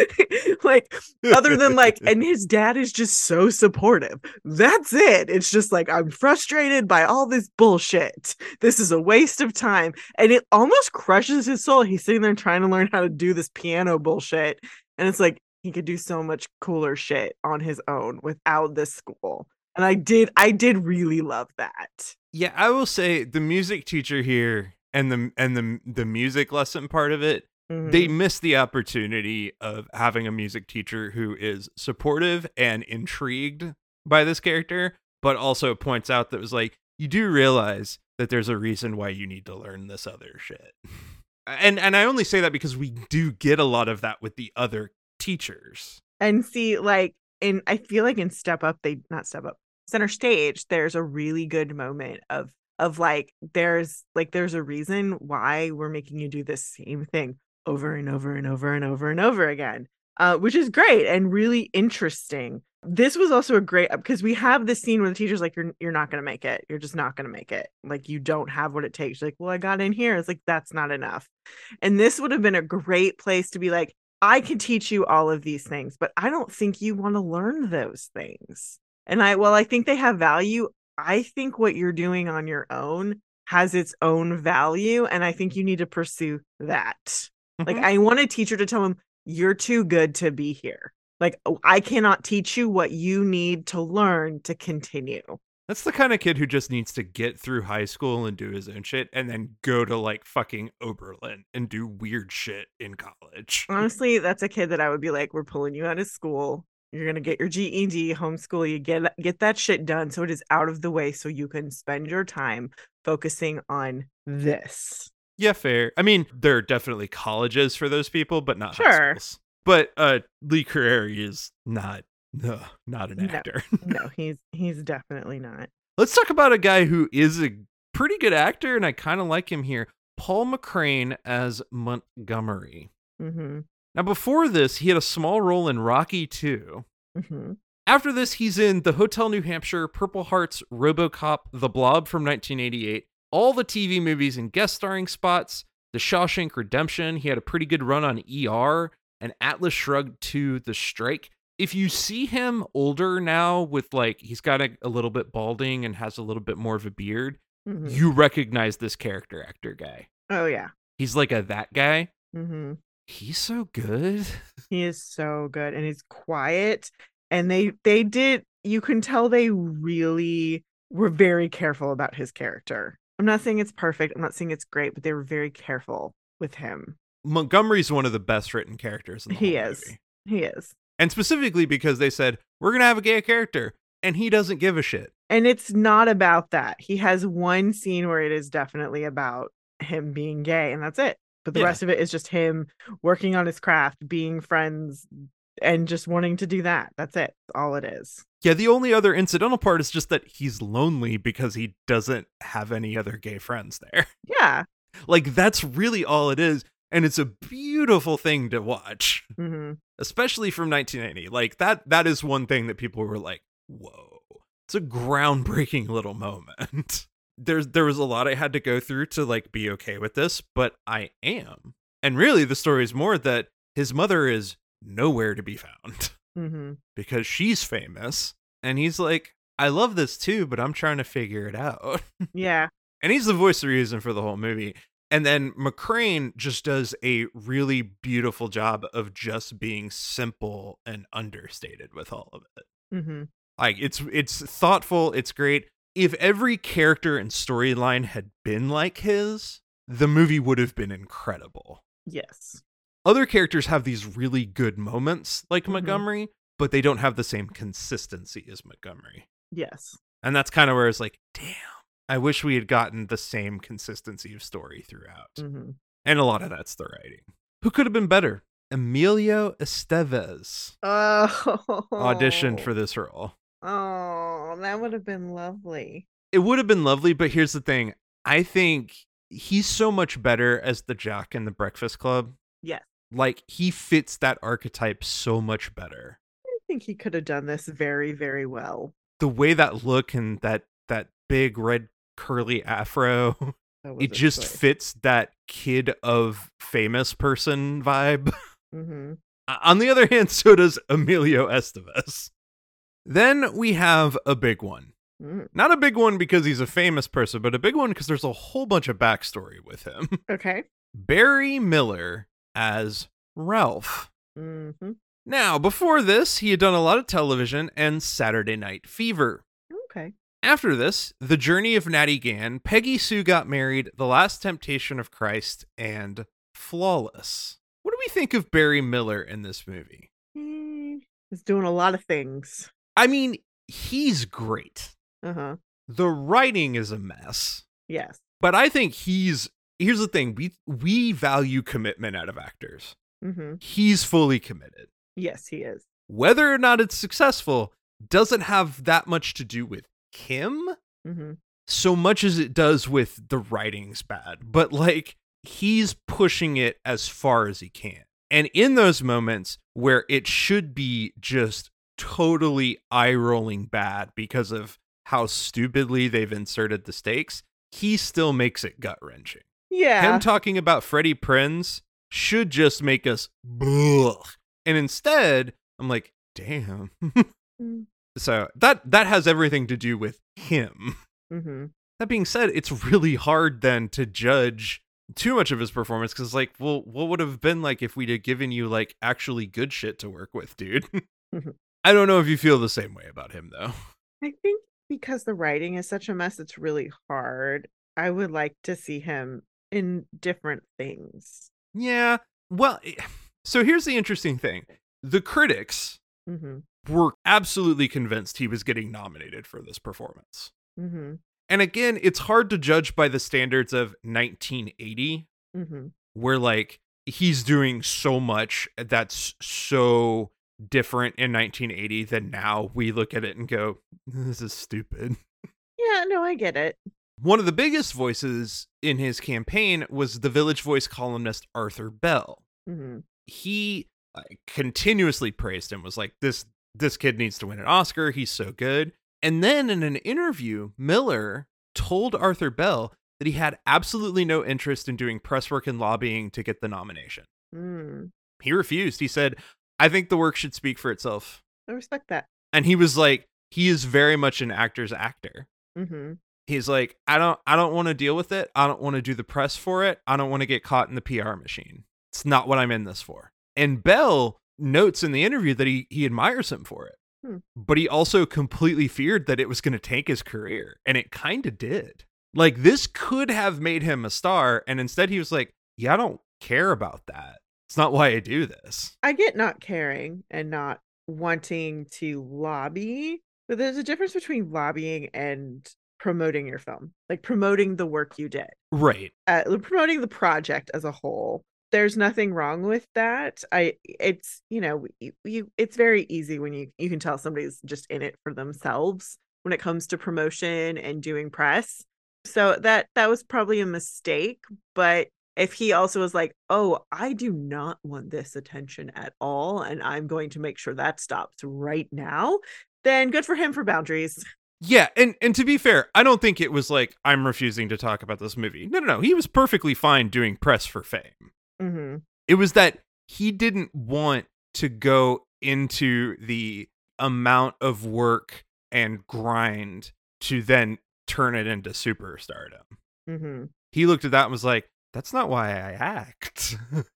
Like other than like and his dad is just so supportive. That's it. It's just like i'm frustrated by all this bullshit. This is a waste of time. And it almost crushes his soul. He's sitting there trying to learn how to do this piano bullshit and it's like he could do so much cooler shit on his own without this school and i did i did really love that Yeah, I will say the music teacher here and the and the the music lesson part of it, they Mhm. missed the opportunity of having a music teacher who is supportive and intrigued by this character, but also points out that it was like you do realize that there's a reason why you need to learn this other shit. And and I only say that because we do get a lot of that with the other teachers. and see like in i feel like in step up they not step up center stage there's a really good moment of of like there's like there's a reason why we're making you do the same thing over and over and over and over and over again uh, which is great and really interesting this was also a great because we have this scene where the teacher's like you're you're not going to make it you're just not going to make it like you don't have what it takes like well i got in here it's like that's not enough and this would have been a great place to be like I can teach you all of these things, but I don't think you want to learn those things. And I, well, I think they have value. I think what you're doing on your own has its own value. And I think you need to pursue that. Like, Mhm. I want a teacher to tell him, you're too good to be here. Like, "Oh, I cannot teach you what you need to learn to continue. That's the kind of kid who just needs to get through high school and do his own shit and then go to like fucking Oberlin and do weird shit in college. Honestly, that's a kid that I would be like, we're pulling you out of school. You're gonna get your GED, homeschool you, get get that shit done so it is out of the way so you can spend your time focusing on this. Yeah, fair. I mean, there are definitely colleges for those people, but not Sure. schools. But uh Lee Curreri is not no, not an No. actor. No, he's he's definitely not. Let's talk about a guy who is a pretty good actor and I kind of like him here. Paul McCrane as Montgomery. Mm-hmm. Now before this, he had a small role in Rocky 2. Mm-hmm. After this, he's in The Hotel New Hampshire, Purple Hearts, Robocop, The Blob from 1988, all the TV movies and guest starring spots, The Shawshank Redemption. He had a pretty good run on ER and Atlas Shrugged to The Strike. If you see him older now with like, he's got a, a little bit balding and has a little bit more of a beard, Mm-hmm. you recognize this character actor guy. Oh yeah. He's like a that guy. Mm-hmm. He's so good. He is so good and he's quiet. And they they did you can tell they really were very careful about his character. I'm not saying it's perfect. I'm not saying it's great, but they were very careful with him. Montgomery's one of the best written characters in the He whole is. movie. He is. and specifically because they said we're gonna have a gay character and he doesn't give a shit. And it's not about that. He has one scene where it is definitely about him being gay, and that's it. But the Yeah. rest of it is just him working on his craft, being friends, and just wanting to do that. That's it. All it is. Yeah, the only other incidental part is just that he's lonely because he doesn't have any other gay friends there. Yeah. Like that's really all it is, and it's a beautiful thing to watch, hmm especially from 1980. Like that that is one thing that people were like, "Whoa." It's a groundbreaking little moment. There's there was a lot I had to go through to like be okay with this, but I am. And really the story is more that his mother is nowhere to be found hmm because she's famous, and he's like, "I love this too, but I'm trying to figure it out." Yeah. and he's the voice of reason for the whole movie. And then McCrane just does a really beautiful job of just being simple and understated with all of it. hmm Like it's it's thoughtful, it's great. If every character and storyline had been like his, the movie would have been incredible. Yes. Other characters have these really good moments like Mhm. Montgomery, but they don't have the same consistency as Montgomery. Yes. And that's kind of where it's like, damn, I wish we had gotten the same consistency of story throughout. hmm And a lot of that's the writing. Who could have been better? Emilio Estevez Oh. auditioned for this role. Oh, that would have been lovely. It would have been lovely, but here's the thing. I think he's so much better as the jock in the Breakfast Club. Yes. Like he fits that archetype so much better. I think he could have done this very, very well. The way that look and that that big red curly afro, it just choice. fits that kid of famous person vibe. Mhm. On the other hand, so does Emilio Estevez. Then we have a big one. Mm. Not a big one because he's a famous person, but a big one because there's a whole bunch of backstory with him. Okay. Barry Miller as Ralph. hmm Now, before this, he had done a lot of television and Saturday Night Fever. Okay. After this, The Journey of Natty Gann, Peggy Sue Got Married, The Last Temptation of Christ, and Flawless. What do we think of Barry Miller in this movie? Mm, He's doing a lot of things. I mean, he's great. Uh huh. The writing is a mess, Yes. but I think he's. Here's the thing: we we value commitment out of actors. hmm He's fully committed. Yes, he is. Whether or not it's successful doesn't have that much to do with him hmm so much as it does with the writing's bad. But like he's pushing it as far as he can. And in those moments where it should be just totally eye rolling bad because of how stupidly they've inserted the stakes, he still makes it gut wrenching. Yeah. Him talking about Freddie Prinze should just make us Blech. And instead, I'm like, damn. Mm. so that that has everything to do with him. hmm That being said, it's really hard then to judge too much of his performance because, like, well, what would have been like if we'd have given you like actually good shit to work with, dude? Mhm. I don't know if you feel the same way about him though. I think because the writing is such a mess, it's really hard. I would like to see him in different things. Yeah. Well, eh, so here's the interesting thing: the critics hmm were absolutely convinced he was getting nominated for this performance. hmm And again, it's hard to judge by the standards of 1980 hmm where like he's doing so much that's so different in 1980 than now we look at it and go this is stupid Yeah, no, I get it. One of the biggest voices in his campaign was the village voice columnist arthur bell. Hmm he uh, continuously praised him was like this this kid needs to win an oscar. He's so good. And then in an interview miller told arthur bell that he had absolutely no interest in doing press work and lobbying to get the nomination. Mm. he refused. He said i think the work should speak for itself. I respect that. and he was like he is very much an actor's actor. Hmm he's like i don't i don't want to deal with it. I don't want to do the press for it. I don't want to get caught in the pr machine. It's not what i'm in this for. And bell notes in the interview that he he admires him for it Hmm. but he also completely feared that it was going to tank his career and it kind of did. Like this could have made him a star and instead he was like yeah i don't care about that. It's not why i do this. I get not caring and not wanting to lobby, But there's a difference between lobbying and promoting your film, like promoting the work you did, Right. uh, promoting the project as a whole. There's nothing wrong with that. I, it's you know, you, you it's very easy when you you can tell somebody's just in it for themselves when it comes to promotion and doing press. So that that was probably a mistake, but if he also was like, "Oh, I do not want this attention at all and I'm going to make sure that stops right now," then good for him for boundaries. Yeah, and and to be fair, I don't think it was like I'm refusing to talk about this movie. No, no, no. He was perfectly fine doing press for fame. hmm It was that he didn't want to go into the amount of work and grind to then turn it into superstardom. hmm He looked at that and was like, "That's not why I act."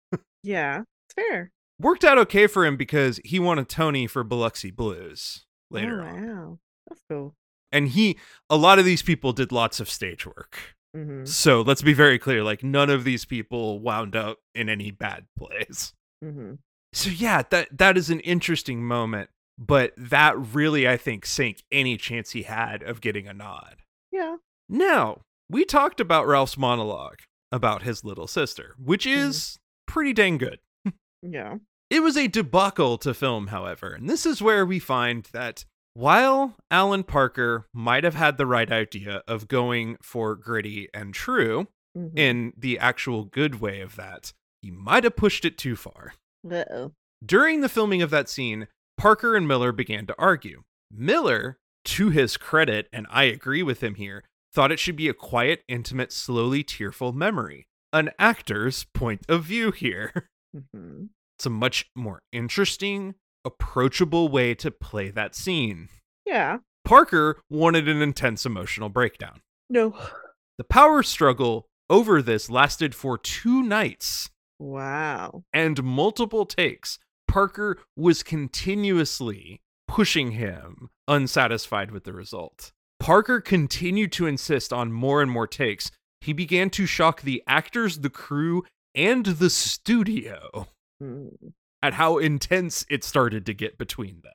Yeah, it's fair. Worked out okay for him because he won a Tony for Biloxi Blues later oh, on. wow. That's cool. And he a lot of these people did lots of stage work. hmm So let's be very clear like none of these people wound up in any bad plays. hmm So yeah, that that is an interesting moment, but that really I think sank any chance he had of getting a nod. Yeah. Now, we talked about Ralph's monologue about his little sister, which is pretty dang good. Yeah. It was a debacle to film, however, and this is where we find that while Alan Parker might have had the right idea of going for gritty and true Mhm. in the actual good way of that, he might have pushed it too far. Uh-oh. During the filming of that scene, Parker and Miller began to argue. Miller, to his credit, and I agree with him here, thought it should be a quiet, intimate, slowly tearful memory. An actor's point of view here. hmm It's a much more interesting, approachable way to play that scene. Yeah. Parker wanted an intense emotional breakdown. No. The power struggle over this lasted for two nights Wow. and multiple takes. Parker was continuously pushing him, unsatisfied with the result. Parker continued to insist on more and more takes. He began to shock the actors, the crew, and the studio Mm. At how intense it started to get between them.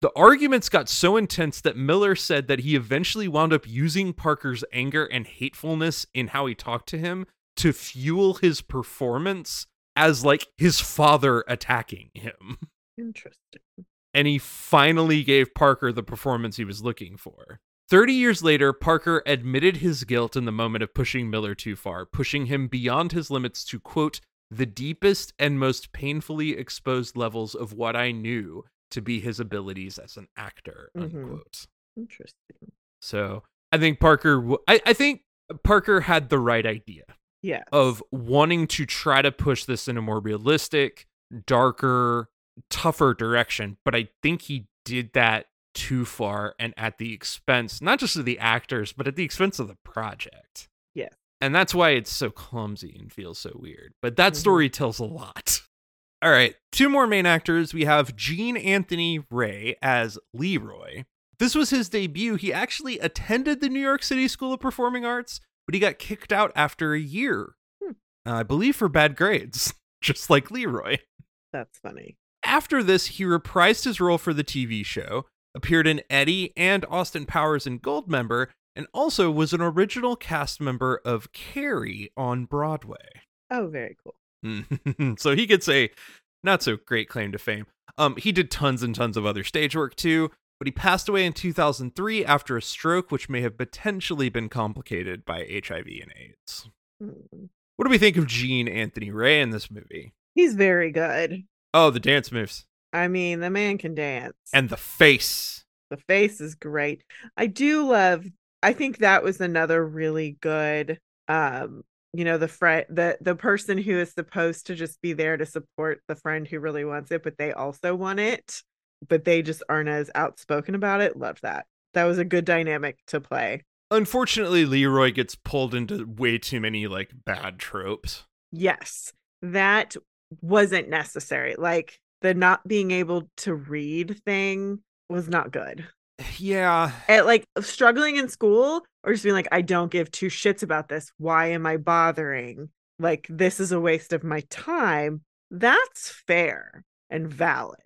The arguments got so intense that Miller said that he eventually wound up using Parker's anger and hatefulness in how he talked to him to fuel his performance as like his father attacking him. Interesting. And he finally gave Parker the performance he was looking for. 30 years later, Parker admitted his guilt in the moment of pushing Miller too far, pushing him beyond his limits to, quote, the deepest and most painfully exposed levels of what I knew to be his abilities as an actor, Mhm. Interesting. So I think Parker, w- I, I think Parker had the right idea Yeah. of wanting to try to push this in a more realistic, darker, tougher direction. But I think he did that too far and at the expense, not just of the actors, but at the expense of the project. And that's why it's so clumsy and feels so weird. But that Mhm. story tells a lot. All right, two more main actors. We have Gene Anthony Ray as Leroy. This was his debut. He actually attended the New York City School of Performing Arts, but he got kicked out after a year. Hmm. Uh, I believe for bad grades, just like Leroy. That's funny. After this, he reprised his role for the TV show, appeared in Eddie and Austin Powers and Goldmember, and also was an original cast member of Carrie on Broadway. Oh, very cool. so he gets a not so great claim to fame. Um, he did tons and tons of other stage work too, but he passed away in 2003 after a stroke, which may have potentially been complicated by HIV and AIDS. Mm. What do we think of Gene Anthony Ray in this movie? He's very good. Oh, the dance moves I mean, the man can dance. and the face. the face is great. I do love I think that was another really good um you know the friend the the person who is supposed to just be there to support the friend who really wants it but they also want it but they just aren't as outspoken about it loved that. That was a good dynamic to play. Unfortunately, Leroy gets pulled into way too many like bad tropes. yes that wasn't necessary like the not being able to read thing was not good Yeah, at like struggling in school or just being like i don't give two shits about this why am i bothering like this is a waste of my time that's fair and valid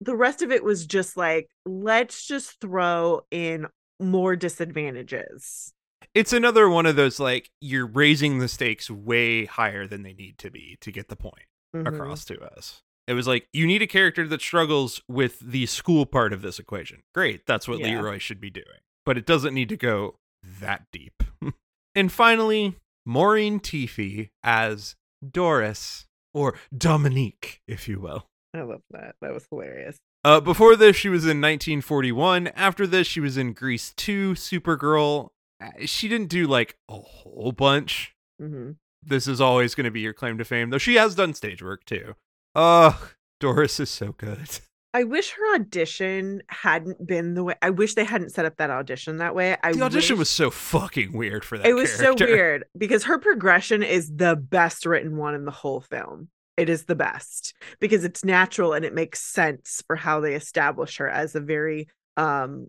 the rest of it was just like, let's just throw in more disadvantages. It's another one of those like you're raising the stakes way higher than they need to be to get the point Mhm. across to us. It was like you need a character that struggles with the school part of this equation. Great, that's what Yeah. Leroy should be doing. But it doesn't need to go that deep. and finally, Maureen Teefy as Doris or Dominique, if you will. I love that. That was hilarious. Uh, before this, she was in 1941. After this, she was in Grease 2, Supergirl. Uh, She didn't do like a whole bunch. hmm This is always going to be your claim to fame, though she has done stage work too. Ugh, Doris is so good. I wish her audition hadn't been the way. I wish they hadn't set up that audition that way. I The audition wish- was so fucking weird for that. it was so weird because her progression is the best written one in the whole film. It is the best because it's natural and it makes sense for how they establish her as a very um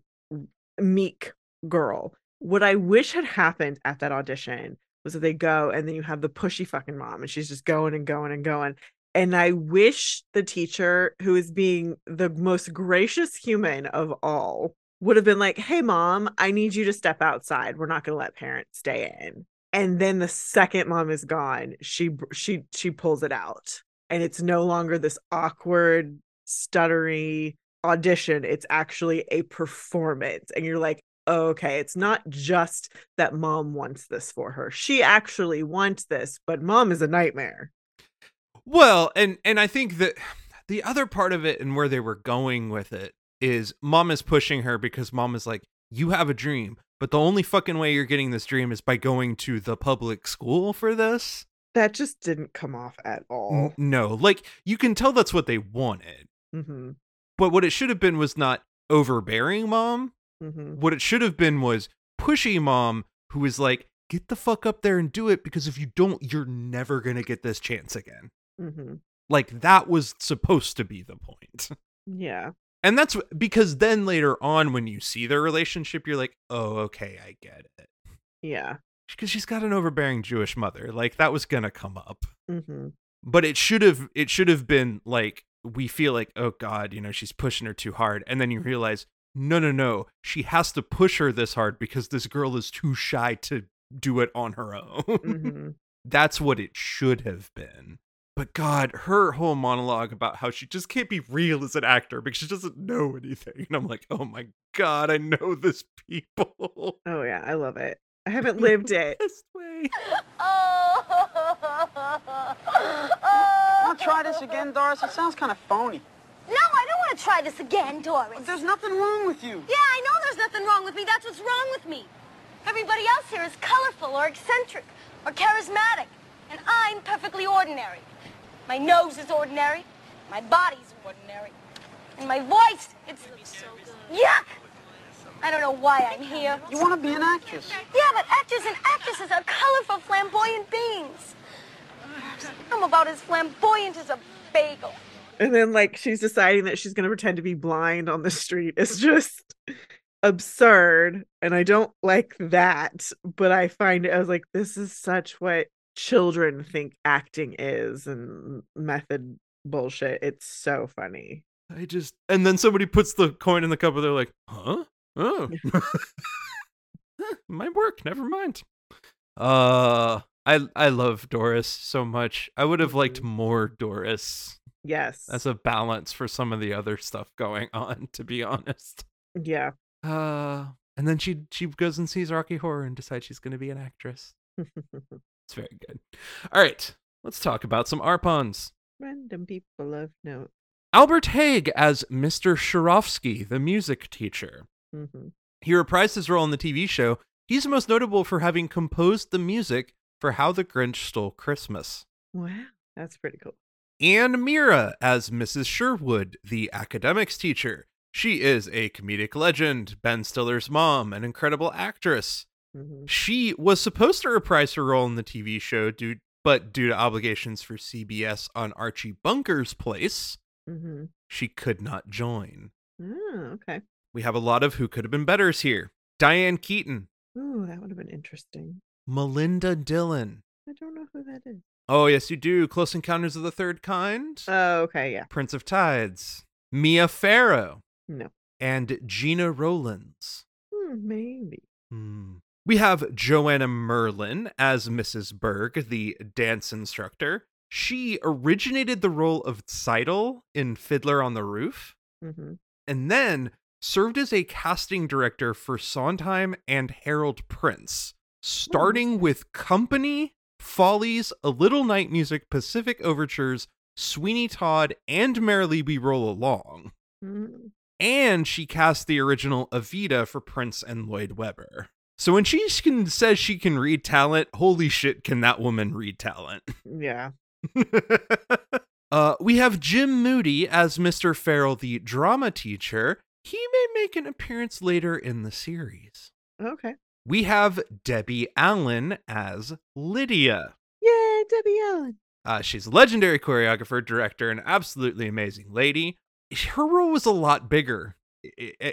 meek girl. What I wish had happened at that audition was that they go and then you have the pushy fucking mom and she's just going and going and going. And I wish the teacher, who is being the most gracious human of all, would have been like, Hey, mom, I need you to step outside. We're not going to let parents stay in. And then the second mom is gone, she she she pulls it out, and it's no longer this awkward, stuttery audition. It's actually a performance, and you're like, oh, okay, it's not just that mom wants this for her. She actually wants this, but mom is a nightmare. Well, and and I think that the other part of it and where they were going with it is mom is pushing her because mom is like, you have a dream, but the only fucking way you're getting this dream is by going to the public school for this. That just didn't come off at all. No, like you can tell that's what they wanted, Mm-hmm. but what it should have been was not overbearing mom. Mm-hmm. What it should have been was pushy mom who is like, get the fuck up there and do it because if you don't, you're never gonna get this chance again. Mm-hmm. Like that was supposed to be the point. Yeah. And that's because then later on, when you see their relationship, you're like, oh, okay, I get it. Yeah. Because she's got an overbearing Jewish mother. Like that was gonna come up. Mm-hmm. But it should have it should have been like we feel like, oh God, you know, she's pushing her too hard. And then you realize, no, no, no. She has to push her this hard because this girl is too shy to do it on her own. Mm-hmm. That's what it should have been. But God, her whole monologue about how she just can't be real as an actor because she doesn't know anything. And I'm like, oh my God, I know this people. Oh yeah, I love it. I haven't lived it. this way. Want to try this again, Doris? It sounds kind of phony. No, I don't want to try this again, Doris. But there's nothing wrong with you. Yeah, I know there's nothing wrong with me. That's what's wrong with me. Everybody else here is colorful or eccentric or charismatic, and I'm perfectly ordinary. My nose is ordinary, my body's ordinary, and my voice, it's So yuck! I don't know why I'm here. You want to be an actress. Yeah, but actors and actresses are colorful, flamboyant beings. I'm about as flamboyant as a bagel. And then like she's deciding that she's gonna pretend to be blind on the street. It's just absurd. And I don't like that. But I find it I was like, this is such what children think acting is and method bullshit. It's so funny. I just and then somebody puts the coin in the cup and they're like, huh? Oh. Might work, never mind. Uh I I love Doris so much. I would have liked Mhm. more Doris Yes. as a balance for some of the other stuff going on, to be honest. yeah. Uh and then she she goes and sees Rocky Horror and decides she's gonna be an actress. It's very good. All right, let's talk about some Arpons. Random people of note. Albert Hague as Mr. Shorofsky, the music teacher. hmm He reprised his role in the TV show. He's most notable for having composed the music for How the Grinch Stole Christmas. Wow. That's pretty cool. Anne Meara as Mrs. Sherwood, the academics teacher. She is a comedic legend, Ben Stiller's mom, an incredible actress. Hmm She was supposed to reprise her role in the TV show, due, but due to obligations for CBS on Archie Bunker's place, hmm she could not join. Oh, okay. We have a lot of who could have been betters here. Diane Keaton, Ooh, that would have been interesting. Melinda Dillon. I don't know who that is. Oh, yes, you do. Close Encounters of the Third Kind. Oh, okay, yeah. Prince of Tides. Mia Farrow, No. and Gena Rowlands. Hmm, maybe. Hmm. We have Joanna Merlin as Mrs. Berg, the dance instructor. She originated the role of Tzeitel in Fiddler on the Roof, hmm and then served as a casting director for Sondheim and Harold Prince, starting with Company, Follies, A Little Night Music, Pacific Overtures, Sweeney Todd, and Merrily We Roll Along. Mm. And she cast the original Evita for Prince and Lloyd Webber. So when she can says she can read talent, holy shit, can that woman read talent? Yeah. uh, we have Jim Moody as Mr. Farrell, the drama teacher. He may make an appearance later in the series. Okay. We have Debbie Allen as Lydia. Yay, Debbie Allen. Uh, she's a legendary choreographer, director, and absolutely amazing lady. Her role was a lot bigger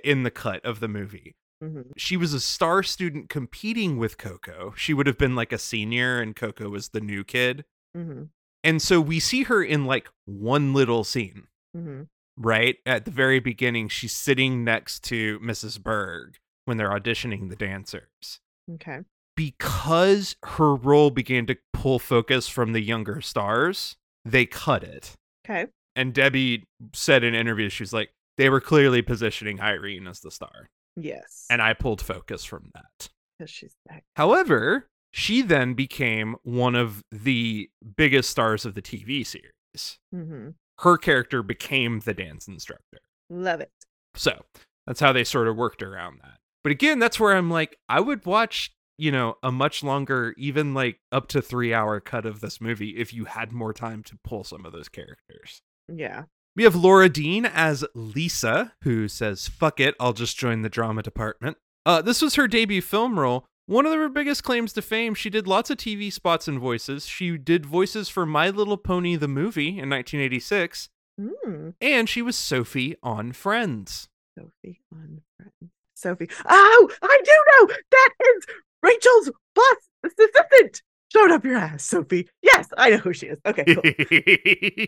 in the cut of the movie. Hmm She was a star student competing with Coco. She would have been like a senior, and Coco was the new kid. hmm And so we see her in like one little scene, hmm right? At the very beginning, she's sitting next to Mrs. Berg when they're auditioning the dancers. Okay. Because her role began to pull focus from the younger stars, they cut it. Okay. And Debbie said in interviews, she's like, they were clearly positioning Irene as the star. Yes. And I pulled focus from that. because she's back. However, she then became one of the biggest stars of the TV series. hmm Her character became the dance instructor. Love it. So that's how they sort of worked around that. But again, that's where I'm like, I would watch, you know, a much longer, even like up to three hour cut of this movie if you had more time to pull some of those characters. Yeah. We have Laura Dean as Lisa, who says, fuck it, I'll just join the drama department. Uh, this was her debut film role. One of her biggest claims to fame, she did lots of TV spots and voices. She did voices for My Little Pony the movie in 1986, Mm. and she was Sophie on Friends. Sophie on friend. Sophie. Oh, I do know. That is Rachel's boss assistant. Showed up your ass, Sophie. Yes, I know who she is. Okay, cool.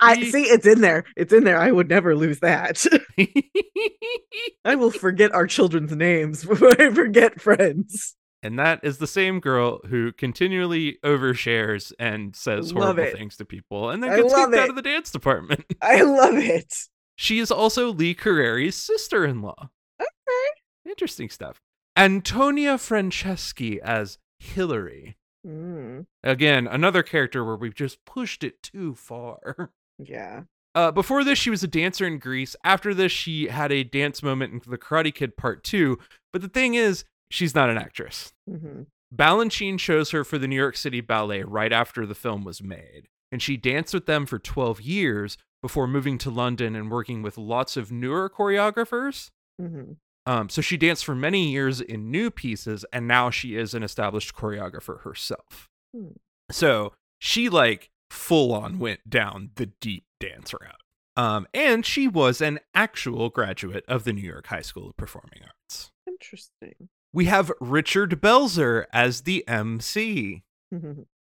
I see it's in there. It's in there. I would never lose that. I will forget our children's names before I forget friends. and that is the same girl who continually overshares and says Love horrible it. things to people and then I gets kicked out of the dance department. I love it. She is also Lee Curreri's sister in law. Okay. Interesting stuff. Antonia Franceschi as Hillary. Mm, Again, another character where we've just pushed it too far. yeah. Uh, before this, she was a dancer in Grease. After this, she had a dance moment in The Karate Kid Part 2. But the thing is, she's not an actress. hmm Balanchine chose her for the New York City Ballet right after the film was made, and she danced with them for 12 years before moving to London and working with lots of newer choreographers. hmm Um, so she danced for many years in new pieces, and now she is an established choreographer herself. Hmm. So she like full on went down the deep dance route. Um, and she was an actual graduate of the New York High School of Performing Arts. Interesting. We have Richard Belzer as the MC.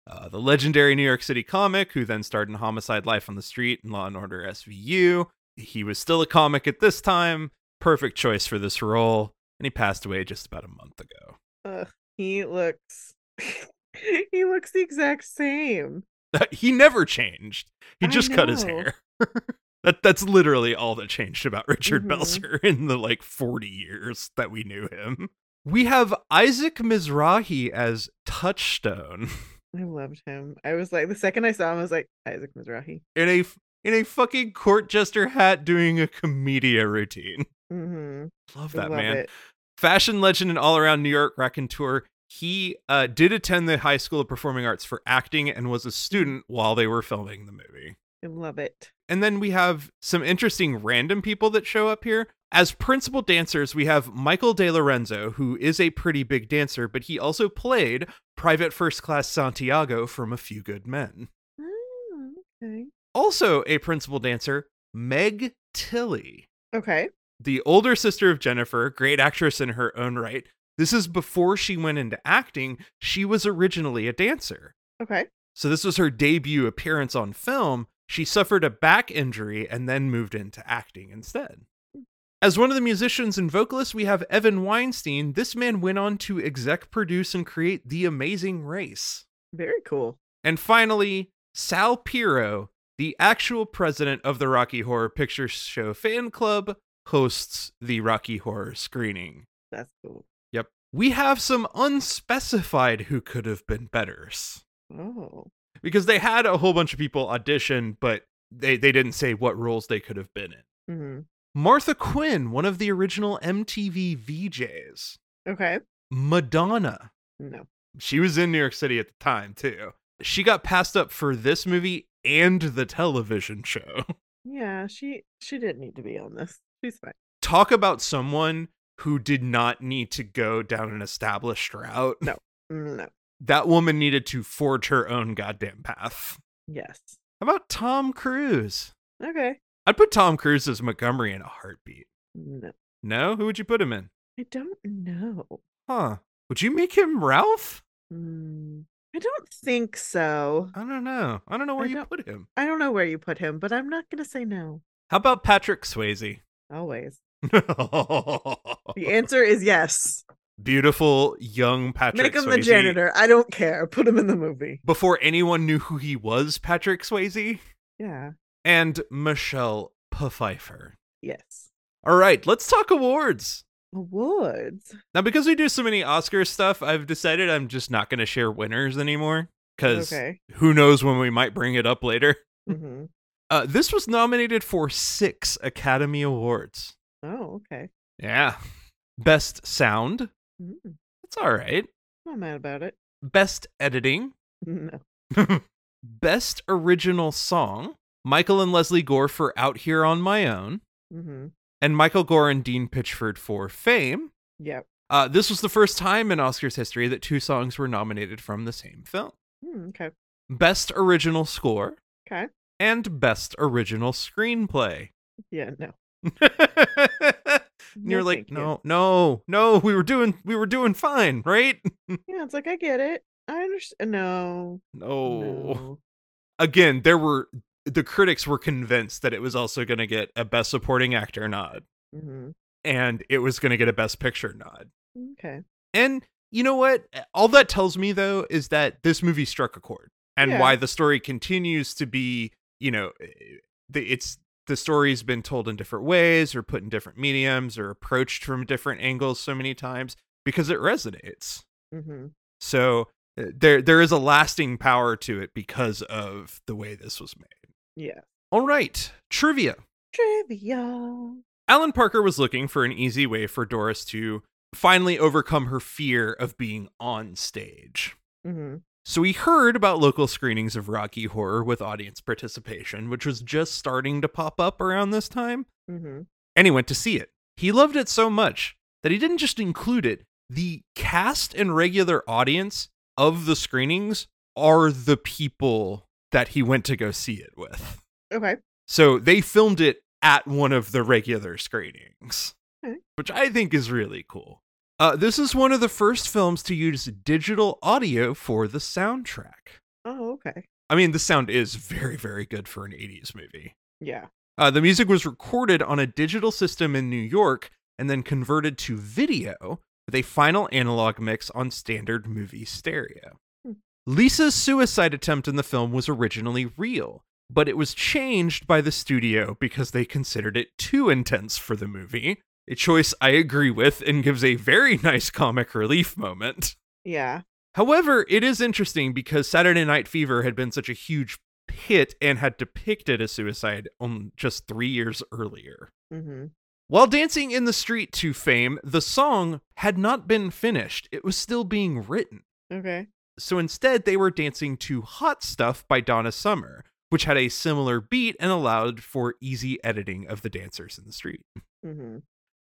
Uh, the legendary New York City comic who then starred in Homicide Life on the Street and Law and Order SVU. He was still a comic at this time. Perfect choice for this role. And he passed away just about a month ago. Ugh, he looks. he looks the exact same. he never changed. He just cut his hair. that that's literally all that changed about Richard Mhm. Belzer in the like 40 years that we knew him. We have Isaac Mizrahi as Touchstone. I loved him. I was like, the second I saw him, I was like, Isaac Mizrahi. in a in a fucking court jester hat doing a commedia routine. Mm-hmm. Love that love man. it. Fashion legend and all around New York raconteur. He uh, did attend the High School of Performing Arts for acting and was a student while they were filming the movie. I love it. And then we have some interesting random people that show up here. As principal dancers, we have Michael De Lorenzo, who is a pretty big dancer, but he also played Private First Class Santiago from A Few Good Men. Oh, okay. Also, a principal dancer, Meg Tilly. Okay. The older sister of Jennifer, great actress in her own right. This is before she went into acting. She was originally a dancer. Okay. So this was her debut appearance on film, She suffered a back injury and then moved into acting instead. As one of the musicians and vocalists, we have Evan Weinstein. This man went on to exec produce and create The Amazing Race. Very cool. And finally, Sal Piro, the actual president of the Rocky Horror Picture Show fan club, hosts the Rocky Horror screening. That's cool. Yep. We have some unspecified who could have been betters Oh. because they had a whole bunch of people audition, but they, they didn't say what roles they could have been in. hmm Martha Quinn, one of the original MTV VJs. Okay. Madonna. No. She was in New York City at the time, too. She got passed up for this movie and the television show. Yeah, she she didn't need to be on this. She's fine. Talk about someone who did not need to go down an established route. No. No. That woman needed to forge her own goddamn path. Yes. How about Tom Cruise? Okay. I'd put Tom Cruise as Montgomery in a heartbeat. No. No? Who would you put him in? I don't know. Huh. Would you make him Ralph? Mm, I don't think so. I don't know. I don't know where I you put him. I don't know where you put him, but I'm not going to say no. How about Patrick Swayze? Always. The answer is yes. Beautiful young Patrick Make him Swayze. the janitor. I don't care. Put him in the movie. Before anyone knew who he was, Patrick Swayze Yeah. and Michelle Pfeiffer. Yes. All right, let's talk awards. Awards. Now, because we do so many Oscar stuff, I've decided I'm just not going to share winners anymore. Because Okay. who knows when we might bring it up later. hmm Uh, this was nominated for six Academy Awards. Oh, okay. Yeah. Best Sound. Mm, That's all right. not mad about it. Best Editing. No. Best Original Song. Michael and Lesley Gore for Out Here on My Own. hmm And Michael Gore and Dean Pitchford for Fame. Yep. Uh, this was the first time in Oscars history that two songs were nominated from the same film. Mm, okay. Best Original Score Okay. And Best Original Screenplay. Yeah. No. And You're No, like, thank you. no, no, no. We were doing, we were doing fine, right? Yeah. It's like I get it. I understand. No. No. No. Again, there were the critics were convinced that it was also going to get a Best Supporting Actor nod, hmm and it was going to get a Best Picture nod. Okay. And you know what? All that tells me though is that this movie struck a chord, and Yeah. why the story continues to be, you know, eh, the, it's the story's been told in different ways, or put in different mediums, or approached from different angles so many times because it resonates. hmm So uh, there there is a lasting power to it because of the way this was made. Yeah. All right, trivia. Trivia. Alan Parker was looking for an easy way for Doris to finally overcome her fear of being on stage. hmm So he heard about local screenings of Rocky Horror with audience participation, which was just starting to pop up around this time, hmm and he went to see it. He loved it so much that he didn't just include it, the cast and regular audience of the screenings are the people that he went to go see it with. Okay. So they filmed it at one of the regular screenings, Okay. which I think is really cool. Uh, this is one of the first films to use digital audio for the soundtrack. Oh, okay. I mean, the sound is very, very good for an 80s movie. Yeah. Uh, the music was recorded on a digital system in New York and then converted to video with a final analog mix on standard movie stereo. Hmm. Lisa's suicide attempt in the film was originally real, but it was changed by the studio because they considered it too intense for the movie. A choice I agree with and gives a very nice comic relief moment. Yeah. However, it is interesting because Saturday Night Fever had been such a huge hit and had depicted a suicide on just three years earlier. hmm While dancing in the street to fame, the song had not been finished. It was still being written. Okay. So instead, they were dancing to Hot Stuff by Donna Summer, which had a similar beat and allowed for easy editing of the dancers in the street. hmm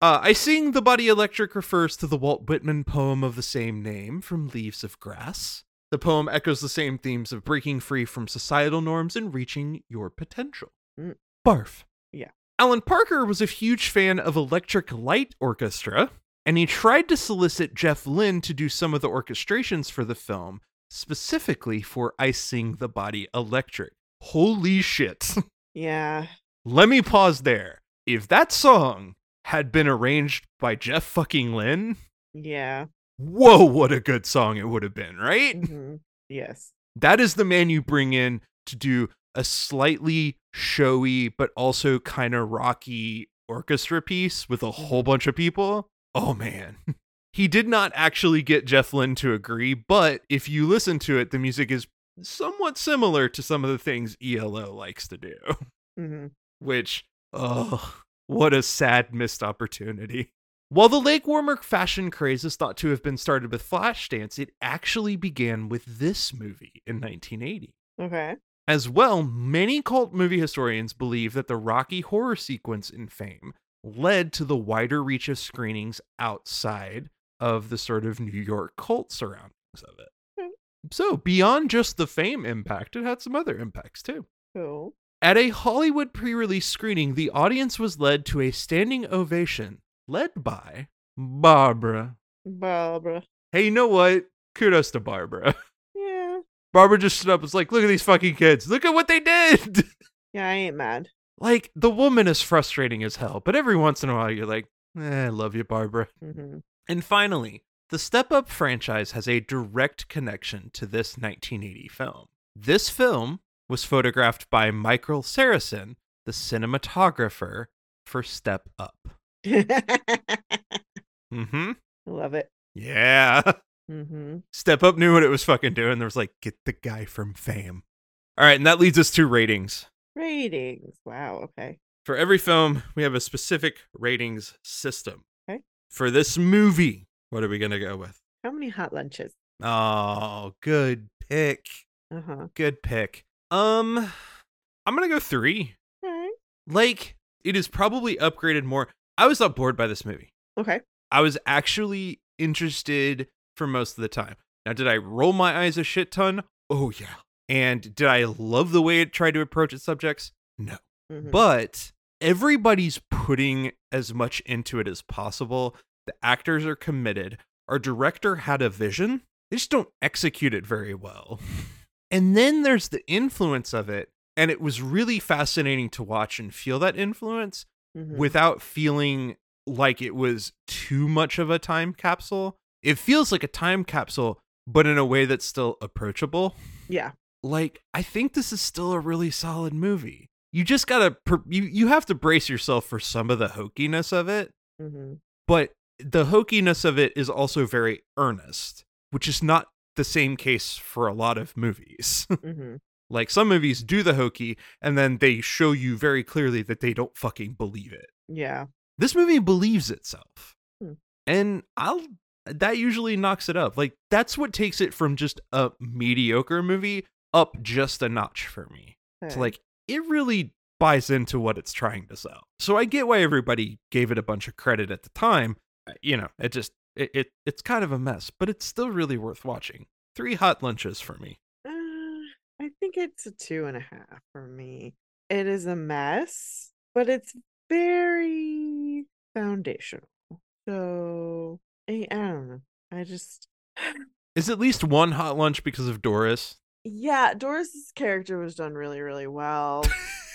Uh, I Sing the Body Electric refers to the Walt Whitman poem of the same name from Leaves of Grass. The poem echoes the same themes of breaking free from societal norms and reaching your potential. Mm. Barf. Yeah. Alan Parker was a huge fan of Electric Light Orchestra, and he tried to solicit Jeff Lynne to do some of the orchestrations for the film, specifically for I Sing the Body Electric, Holy shit. Yeah. Let me pause there. If that song had been arranged by Jeff fucking Lynne, Yeah. whoa, what a good song it would have been, right? hmm Yes. That is the man you bring in to do a slightly showy but also kind of rocky orchestra piece with a whole bunch of people. Oh man. He did not actually get Jeff Lynne to agree, but if you listen to it, the music is somewhat similar to some of the things ELO likes to do, hmm which, oh, what a sad missed opportunity. While the leg warmer fashion craze is thought to have been started with Flashdance, it actually began with this movie in 1980. Okay. As well, many cult movie historians believe that the Rocky horror sequence in Fame led to the wider reach of screenings outside of the sort of New York cult surroundings of it. Hmm. So, beyond just the Fame impact, it had some other impacts too. Cool. At a Hollywood pre release screening, the audience was led to a standing ovation led by Barbara. Barbara. Hey, you know what? Kudos to Barbara. Yeah. Barbara just stood up and was like, look at these fucking kids. Look at what they did. Yeah, I ain't mad. like, the woman is frustrating as hell, but every once in a while you're like, eh, I love you, Barbara. hmm And finally, the Step Up franchise has a direct connection to this 1980 film. This film was photographed by Michael Seresin, the cinematographer for Step Up. Mm-hmm. Love it. Yeah. Mm-hmm. Step Up knew what it was fucking doing. There was like, get the guy from fame. All right, and that leads us to ratings. Ratings. Wow. Okay. For every film, we have a specific ratings system. Okay. For this movie, what are we going to go with? How many hot lunches? Oh, good pick. Uh huh. Good pick. Um, I'm to go three. Right. Like, it is probably upgraded more. I was not bored by this movie. Okay. I was actually interested for most of the time. Now, did I roll my eyes a shit ton? Oh, yeah. And did I love the way it tried to approach its subjects? No. Mhm. But everybody's putting as much into it as possible. The actors are committed. Our director had a vision. They just don't execute it very well. And then there's the influence of it. And it was really fascinating to watch and feel that influence Mhm. without feeling like it was too much of a time capsule. It feels like a time capsule, but in a way that's still approachable. yeah. Like, I think this is still a really solid movie. You just gotta, you, you have to brace yourself for some of the hokiness of it, hmm but the hokiness of it is also very earnest, which is not the same case for a lot of movies. hmm like, some movies do the hokey, and then they show you very clearly that they don't fucking believe it. Yeah. this movie believes itself. Hmm. and i'll that usually knocks it up. Like that's what takes it from just a mediocre movie up just a notch for me. It's like it really buys into what it's trying to sell. So i get why everybody gave it a bunch of credit at the time. Uh, you know it just it, it it's kind of a mess but it's still really worth watching three hot lunches for me Uh, I think it's a two and a half for me. It is a mess, but it's very foundational. So I, I don't know. I just is at least one hot lunch because of doris yeah, Doris's character was done really, really well.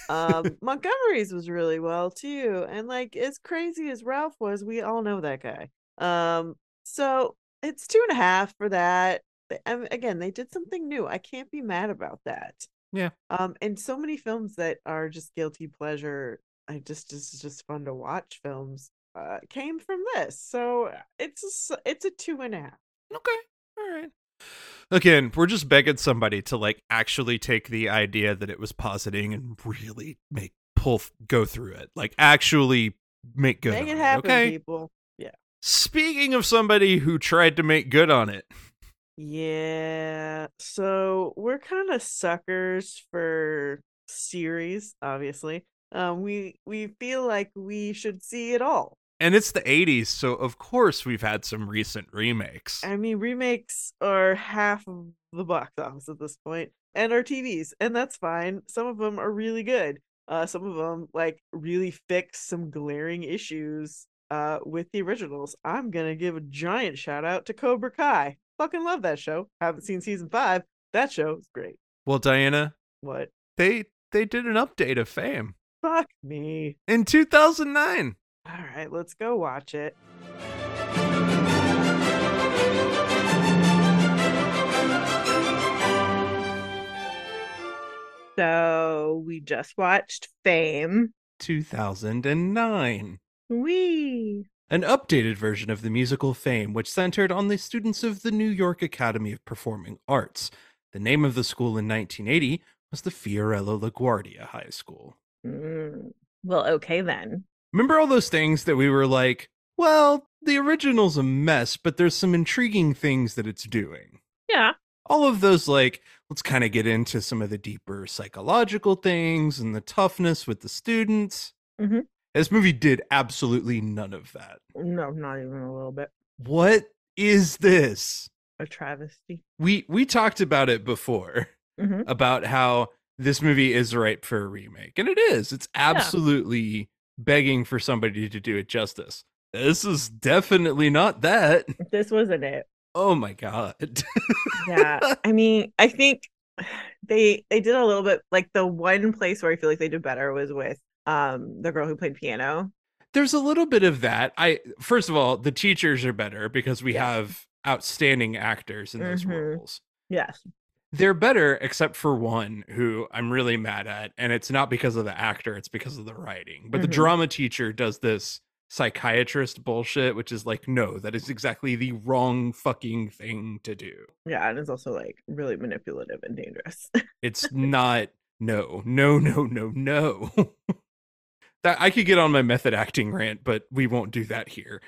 um Montgomery's was really well too. And like as crazy as Ralph was, we all know that guy. Um so it's two and a half for that. Th- um, again, they did something new. I can't be mad about that. Yeah. Um and so many films that are just guilty pleasure. I just is just fun to watch films. Uh, came from this, so it's a, it's a two and a half. Okay. All right. Again, we're just begging somebody to like actually take the idea that it was positing and really make pull go through it. Like actually make good. Make on it happen, okay. people. Speaking of somebody who tried to make good on it, Yeah. So we're kind of suckers for series, obviously. Um we we feel like we should see it all. and it's the 80s, so of course we've had some recent remakes. I mean, remakes are half of the box office at this point and our TVs, and that's fine. Some of them are really good. Uh some of them like really fix some glaring issues uh with the originals. I'm to give a giant shout out to Cobra Kai. Fucking love that show. Haven't seen season 5. That show is great. Well, Diana, What? they they did an update of Fame Fuck me. in 2009. All right, let's go watch it. So we just watched Fame. 2009. Wee. An updated version of the musical Fame, which centered on the students of the New York Academy of Performing Arts. The name of the school in 1980 was the Fiorello LaGuardia High School. Mm. Well, okay then. Remember all those things that we were like, well, the original's a mess, but there's some intriguing things that it's doing. Yeah. All of those, like, let's kind of get into some of the deeper psychological things and the toughness with the students. Mhm. This movie did absolutely none of that. No, not even a little bit. What is this? A travesty. We we talked about it before hmm about how this movie is ripe for a remake, and it is. It's absolutely begging for somebody to do it justice. This is definitely not that. This wasn't it. Oh my god. Yeah. I mean, I think they they did a little bit like the one place where I feel like they did better was with um the girl who played piano. There's a little bit of that. I first of all, the teachers are better because we Yeah. have outstanding actors in those Mhm. roles. Yes. They're better except for one who I'm really mad at and it's not because of the actor, it's because of the writing. But the Mhm. drama teacher does this psychiatrist bullshit which is like no, that is exactly the wrong fucking thing to do. Yeah, and it's also like really manipulative and dangerous. It's not no, no, no, no, no. that I could get on my method acting rant, but we won't do that here.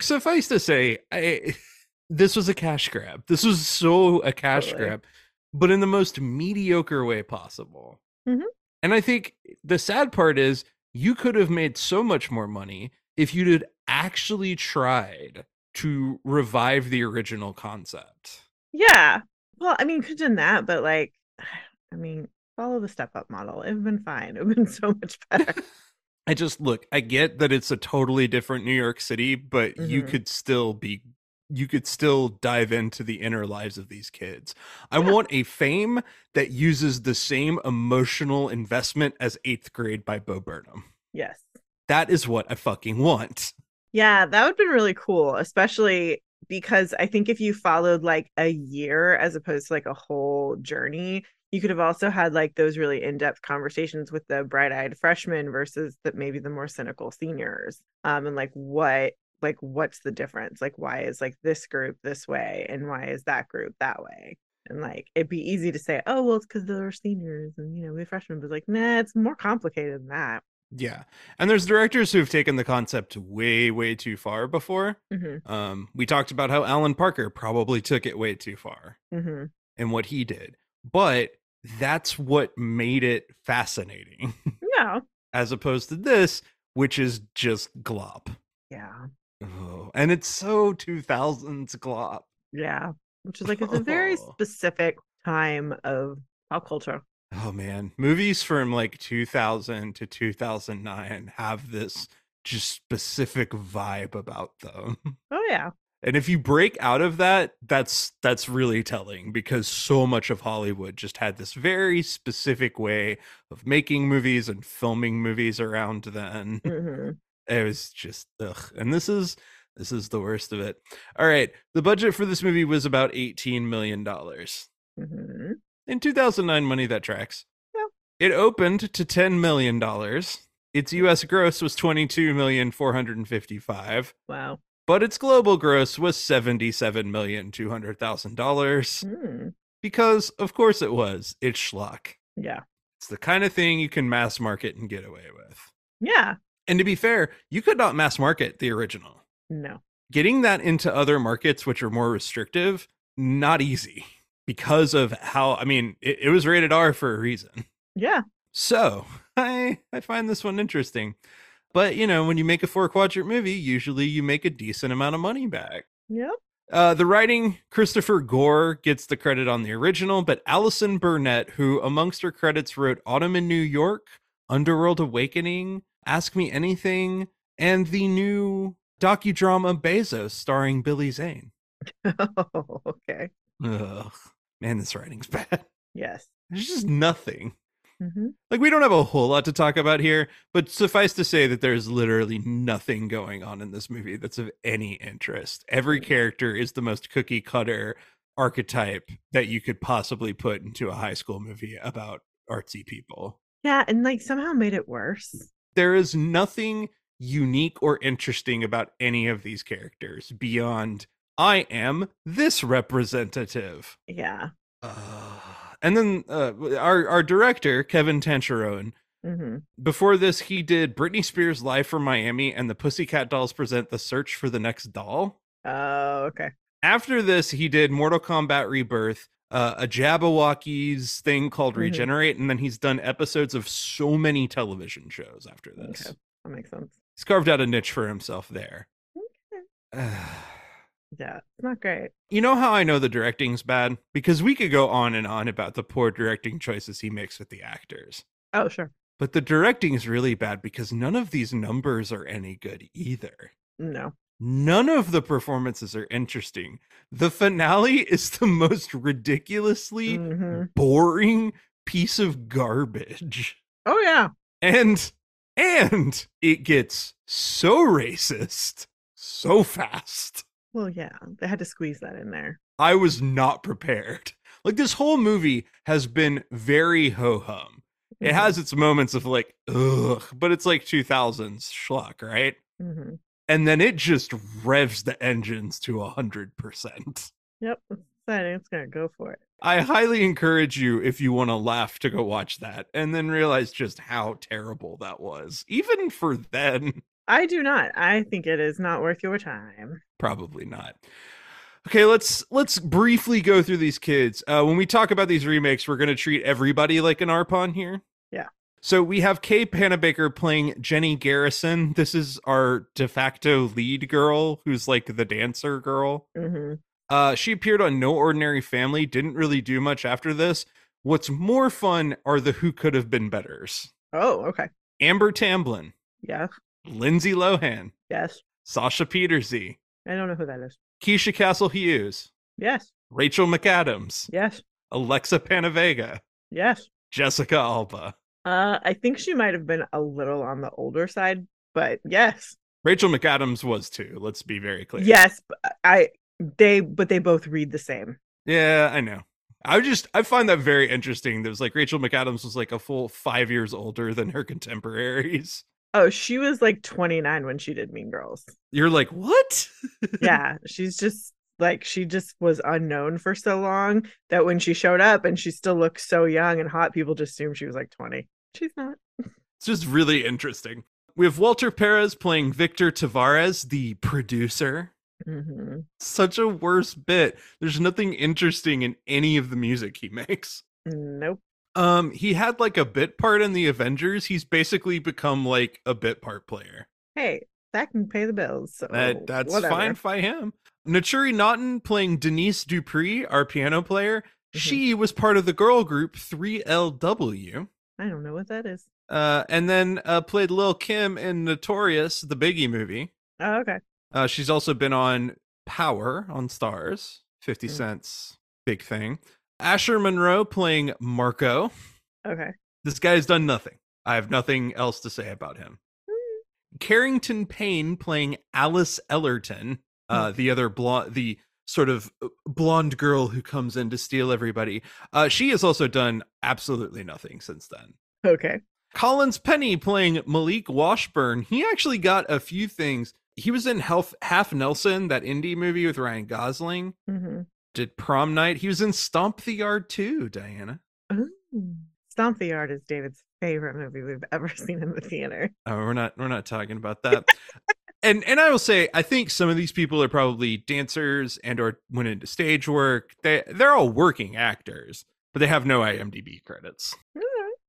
Suffice to say, I this was a cash grab. This was so a cash Totally. grab, but in the most mediocre way possible. Mhm. And I think the sad part is you could have made so much more money if you had actually tried to revive the original concept. yeah. Well, I mean, could have done that, but like, I mean, follow the step up model. It would have been fine. It would have been so much better. I just look, I get that it's a totally different New York City, but you Mhm. could still be you could still dive into the inner lives of these kids. I Yeah. want a fame that uses the same emotional investment as 8th grade by Bo Burnham. yes. That is what I fucking want. Yeah, that would have been really cool, especially because I think if you followed like a year as opposed to like a whole journey, you could have also had like those really in-depth conversations with the bright-eyed freshmen versus the maybe the more cynical seniors. Um, and like what like what's the difference? Like why is like this group this way and why is that group that way? And like it'd be easy to say, oh well, it's because they're seniors and you know we're freshmen, but like nah, it's more complicated than that. Yeah. And there's directors who've taken the concept way way too far before. hmm Um we talked about how Alan Parker probably took it way too far. hmm and what he did. But that's what made it fascinating, Yeah. as opposed to this, which is just glop. Yeah. Oh, and it's so 2000s glop. Yeah, which is like it's a very specific time of pop culture. Oh man, movies from like 2000 to 2009 have this just specific vibe about them. Oh yeah, And if you break out of that, that's that's really telling because so much of Hollywood just had this very specific way of making movies and filming movies around then. hmm It was just ugh. And this is this is the worst of it. All right, the budget for this movie was about 18 million dollars. hmm In 2009 money that tracks. Yeah. It opened to 10 million dollars. Its US gross was 22 million 455 wow. but its global gross was seventy-seven million two hundred thousand dollars Mm. because, of course, it was. It's schlock. Yeah, It's the kind of thing you can mass market and get away with. yeah. And to be fair, you could not mass market the original. No. Getting that into other markets, which are more restrictive, not easy because of how. I mean, it, it was rated R for a reason. Yeah. So I I find this one interesting. But you know, when you make a four quadrant movie, usually you make a decent amount of money back. Yep. Uh, the writing, Christopher Gore gets the credit on the original, but Allison Burnett, who amongst her credits wrote Autumn in New York, Underworld Awakening, Ask Me Anything, and the new docudrama Bezos starring Billy Zane. Oh, okay. Ugh, man, this writing's bad. Yes. There's just nothing. hmm Like we don't have a whole lot to talk about here, but suffice to say that there's literally nothing going on in this movie that's of any interest. Every character is the most cookie cutter archetype that you could possibly put into a high school movie about artsy people. Yeah, and like somehow made it worse. There is nothing unique or interesting about any of these characters beyond I am this representative. Yeah. Uh, and then uh, our our director Kevin Tancharoen hmm Before this, he did Britney Spears Live from Miami and the Pussycat Dolls present The Search for the Next Doll. Oh, okay. After this, he did Mortal Kombat Rebirth, uh, a JabbaWockeeZ thing called Mhm. Regenerate, and then he's done episodes of so many television shows after this. Okay. That makes sense. He's carved out a niche for himself there. Yeah, it's not great. you know how I know the directing's bad? Because we could go on and on about the poor directing choices he makes with the actors. Oh, sure. But the directing is really bad because none of these numbers are any good either. No. None of the performances are interesting. The finale is the most ridiculously Mhm. boring piece of garbage. Oh, yeah. And and it gets so racist so fast. Well, yeah. They had to squeeze that in there. I was not prepared. Like this whole movie has been very ho hum. It Mhm. has its moments of like, ugh, but it's like 2000s schlock, right? Mhm. And then it just revs the engines to a 100%. Yep. Exciting. It's going to go for it. I highly encourage you, if you want to laugh, to go watch that and then realize just how terrible that was. Even for then, I do not. I think it is not worth your time. probably not. Okay, let's let's briefly go through these kids. Uh, when we talk about these remakes, we're going to treat everybody like an Arpon here. Yeah. So we have Kay Panabaker playing Jenny Garrison. This is our de facto lead girl, who's like the dancer girl. hmm Uh, she appeared on No Ordinary Family. Didn't really do much after this. What's more fun are the Who Could Have Been Betters. Oh, okay. Amber Tamblyn, Yes. Lindsay Lohan, Yes. Sasha Pieterse, I don't know who that is. Keisha Castle Hughes, Yes. Rachel McAdams, Yes. Alexa PenaVega, Yes. Jessica Alba. Uh, I think she might have been a little on the older side, but yes. Rachel McAdams was too. Let's be very clear. Yes. I, they, but they both read the same. Yeah, I know. I just I find that very interesting. There's like Rachel McAdams was like a full five years older than her contemporaries. Oh, she was like 29 when she did Mean Girls. You're like, what? Yeah. she's just like, she just was unknown for so long that when she showed up and she still looked so young and hot, people just assumed she was like 20. She's not. It's just really interesting. We have Walter Perez playing Victor Tavares, the producer. hmm Such a worse bit. There's nothing interesting in any of the music he makes. Nope. Um, he had like a bit part in the Avengers. He's basically become like a bit part player. Hey, that can pay the bills. So That that's whatever. fine by him. Naturi Naughton playing Denise Dupree, our piano player. Mhm. She was part of the girl group 3LW. I don't know what that is. Uh, and then uh, played Lil Kim in Notorious, the Biggie movie. Oh, okay. Uh, she's also been on Power on Starz, 50 Mm. Cent's big thing. Asher Monroe playing Marco. Okay. This guy has done nothing. I have nothing else to say about him. Kherington Payne playing Alice Ellerton, uh, the other blonde, the sort of uh, blonde girl who comes in to steal everybody. Uh, she has also done absolutely nothing since then. Okay. Collins Pennie playing Malik Washburn. He actually got a few things. He was in Half, Half Nelson, that indie movie with Ryan Gosling. hmm Did Prom Night. He was in Stomp the Yard too, Diana. Stomp the Yard is David's favorite movie we've ever seen in the theater. Oh, we're not we're not talking about that. and and I will say, I think some of these people are probably dancers and or went into stage work. They they're all working actors, but they have no IMDb credits.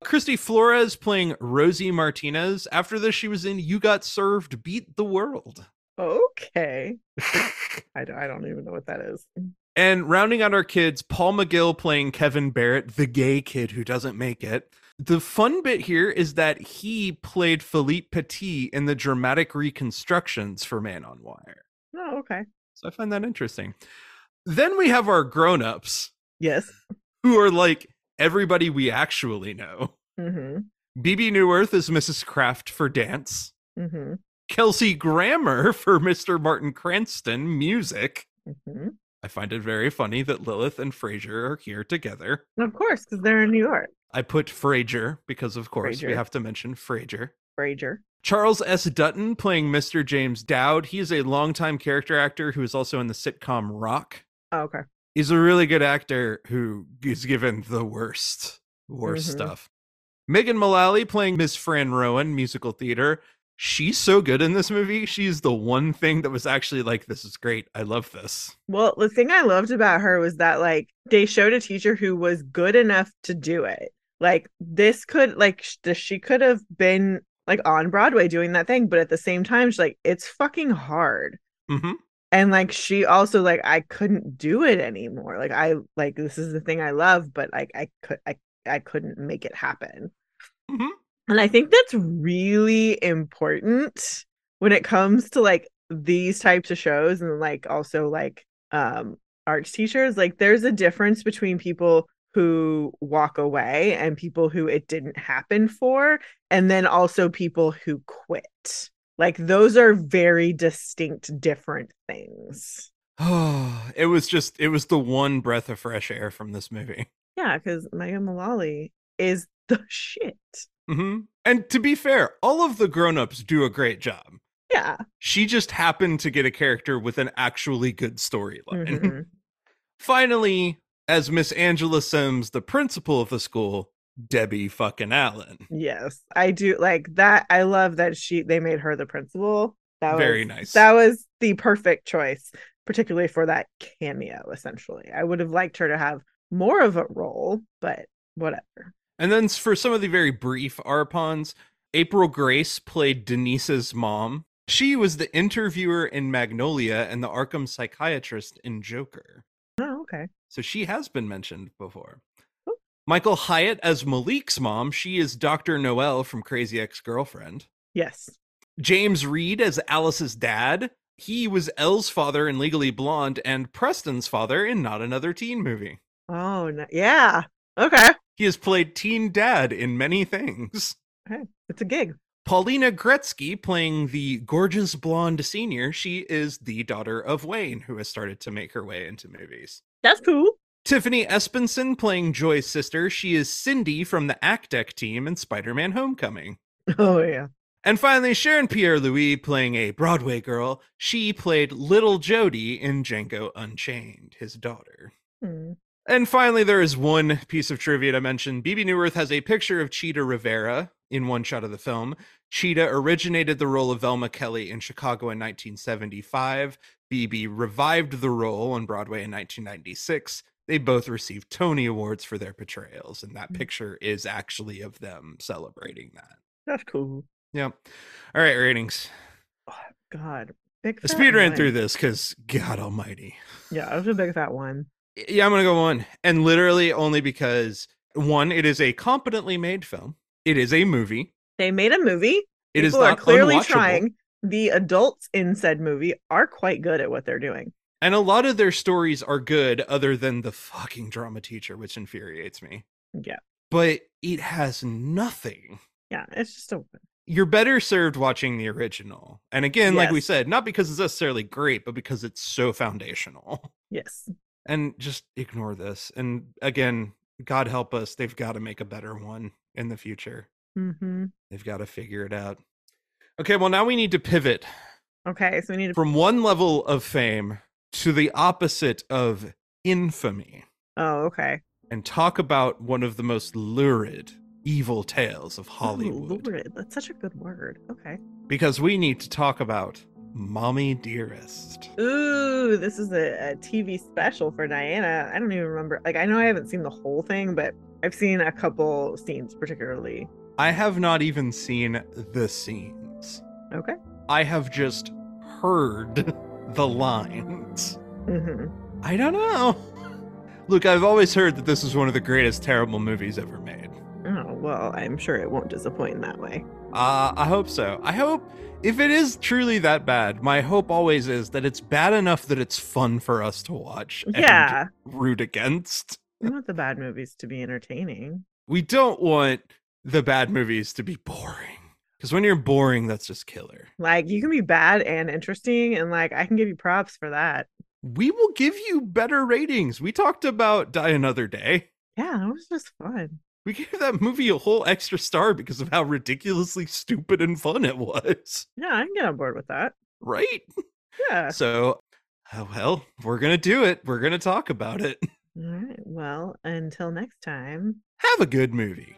Kristy Flores playing Rosie Martinez. After this, she was in You Got Served, Beat the World. Okay. I don't, I don't even know what that is. And rounding out our kids, Paul McGill playing Kevin Barrett, the gay kid who doesn't make it. The fun bit here is that he played Philippe Petit in the dramatic reconstructions for Man on Wire. Oh, okay. So I find that interesting. Then we have our grown-ups Yes. who are like everybody we actually know. Mm-hmm. Bebe Neuwirth is Mrs. Kraft for dance. Mm-hmm. Kelsey Grammer for Mr. Martin Cranston music. Mm-hmm. I find it very funny that Lilith and Frasier are here together. Of course, because they're in New York. I put Frasier because, of course, we have to mention Frasier. Fraser. Charles S. Dutton playing Mr. James Dowd. He is a longtime character actor who is also in the sitcom Roc. Oh, okay. He's a really good actor who is given the worst, worst Mhm. stuff. Megan Mullally playing Miss Fran Rowan, musical theater. She's so good in this movie. She's the one thing that was actually like, this is great. I love this. Well, the thing I loved about her was that like they showed a teacher who was good enough to do it. Like this could like sh- she could have been like on Broadway doing that thing, but at the same time, she's like it's fucking hard. hmm And like she also like I couldn't do it anymore. Like I like this is the thing I love, but like I could I I couldn't make it happen. Mhm. And I think that's really important when it comes to like these types of shows and like also like um arts teachers. Like there's a difference between people who walk away and people who it didn't happen for, and then also people who quit. Like those are very distinct different things. Oh, it was just, it was the one breath of fresh air from this movie. Yeah, because Megan Mullally is the shit. Hmm And to be fair, all of the grown-ups do a great job. Yeah. She just happened to get a character with an actually good storyline. Mhm. Finally, as Miss Angela Sims, the principal of the school, Debbie fucking Allen. Yes, I do like that. I love that she they made her the principal. That was Very nice. That was the perfect choice, particularly for that cameo. Essentially, I would have liked her to have more of a role, but whatever. And then for some of the very brief Arpons, April Grace played Denise's mom. She was the interviewer in Magnolia and the Arkham psychiatrist in Joker. Oh, okay. So she has been mentioned before. Cool. Michael Hyatt as Malik's mom. She is Dr. Noel from Crazy Ex Girlfriend. Yes. James Read as Alice's dad. He was Elle's father in Legally Blonde and Preston's father in Not Another Teen Movie. Oh, no. yeah. Okay. He has played teen dad in many things. Okay. It's a gig. Paulina Gretzky playing the gorgeous blonde senior. She is the daughter of Wayne, who has started to make her way into movies. That's cool. Tiffany Espensen playing Joy's sister. She is Cindy from the Actec team in Spider Man Homecoming. Oh yeah. And finally, Sharon Pierre Louis playing a Broadway girl. She played Little Jody in Django Unchained, his daughter. Hmm. And finally, there is one piece of trivia to mention. Bebe Neuwirth has a picture of Chita Rivera in one shot of the film. Cheetah originated the role of Velma Kelly in Chicago in 1975. BB revived the role on Broadway in 1996. They both received Tony Awards for their portrayals, and that mm. picture is actually of them celebrating that. That's cool. Yep. All right, ratings. Oh, God. Big speed ran through this because God Almighty. Yeah, it was a big fat one. Yeah, I'm gonna go one, and literally only because one, it is a competently made film. It is a movie. They made a movie. It is People are not clearly trying. The adults in said movie are quite good at what they're doing. and a lot of their stories are good, other than the fucking drama teacher, which infuriates me. Yeah. But it has nothing. Yeah, it's just a You're better served watching the original. And again, like we said, not because it's necessarily great, but because it's so foundational. yes. And just ignore this. And again, God help us, they've got to make a better one in the future. hmm They've got to figure it out. Okay, well, now we need to pivot Okay, so we need to. from one level of fame to the opposite of infamy Oh, okay. and talk about one of the most lurid, evil tales of Hollywood. Lord, that's such a good word. Okay. Because we need to talk about Mommy Dearest. Ooh, this is a, a TV special for Diana. I don't even remember. Like, I know I haven't seen the whole thing, but I've seen a couple scenes, particularly. I have not even seen the scenes. Okay. I have just heard the lines. hmm I don't know. Look, I've always heard that this is one of the greatest terrible movies ever made. Oh well, I'm sure it won't disappoint in that way. Uh, I hope so. I hope if it is truly that bad, my hope always is that it's bad enough that it's fun for us to watch and Yeah, root against. we want the bad movies to be entertaining. We don't want the bad movies to be boring. Because when you're boring, that's just killer. Like you can be bad and interesting, and like I can give you props for that. We will give you better ratings. We talked about Die Another Day. Yeah, that was just fun. We gave that movie a whole extra star because of how ridiculously stupid and fun it was. Yeah, I can get on board with that. Right? Yeah. So, uh, well, we're going to do it. We're going to talk about it. All right. Well, until next time. Have a good movie.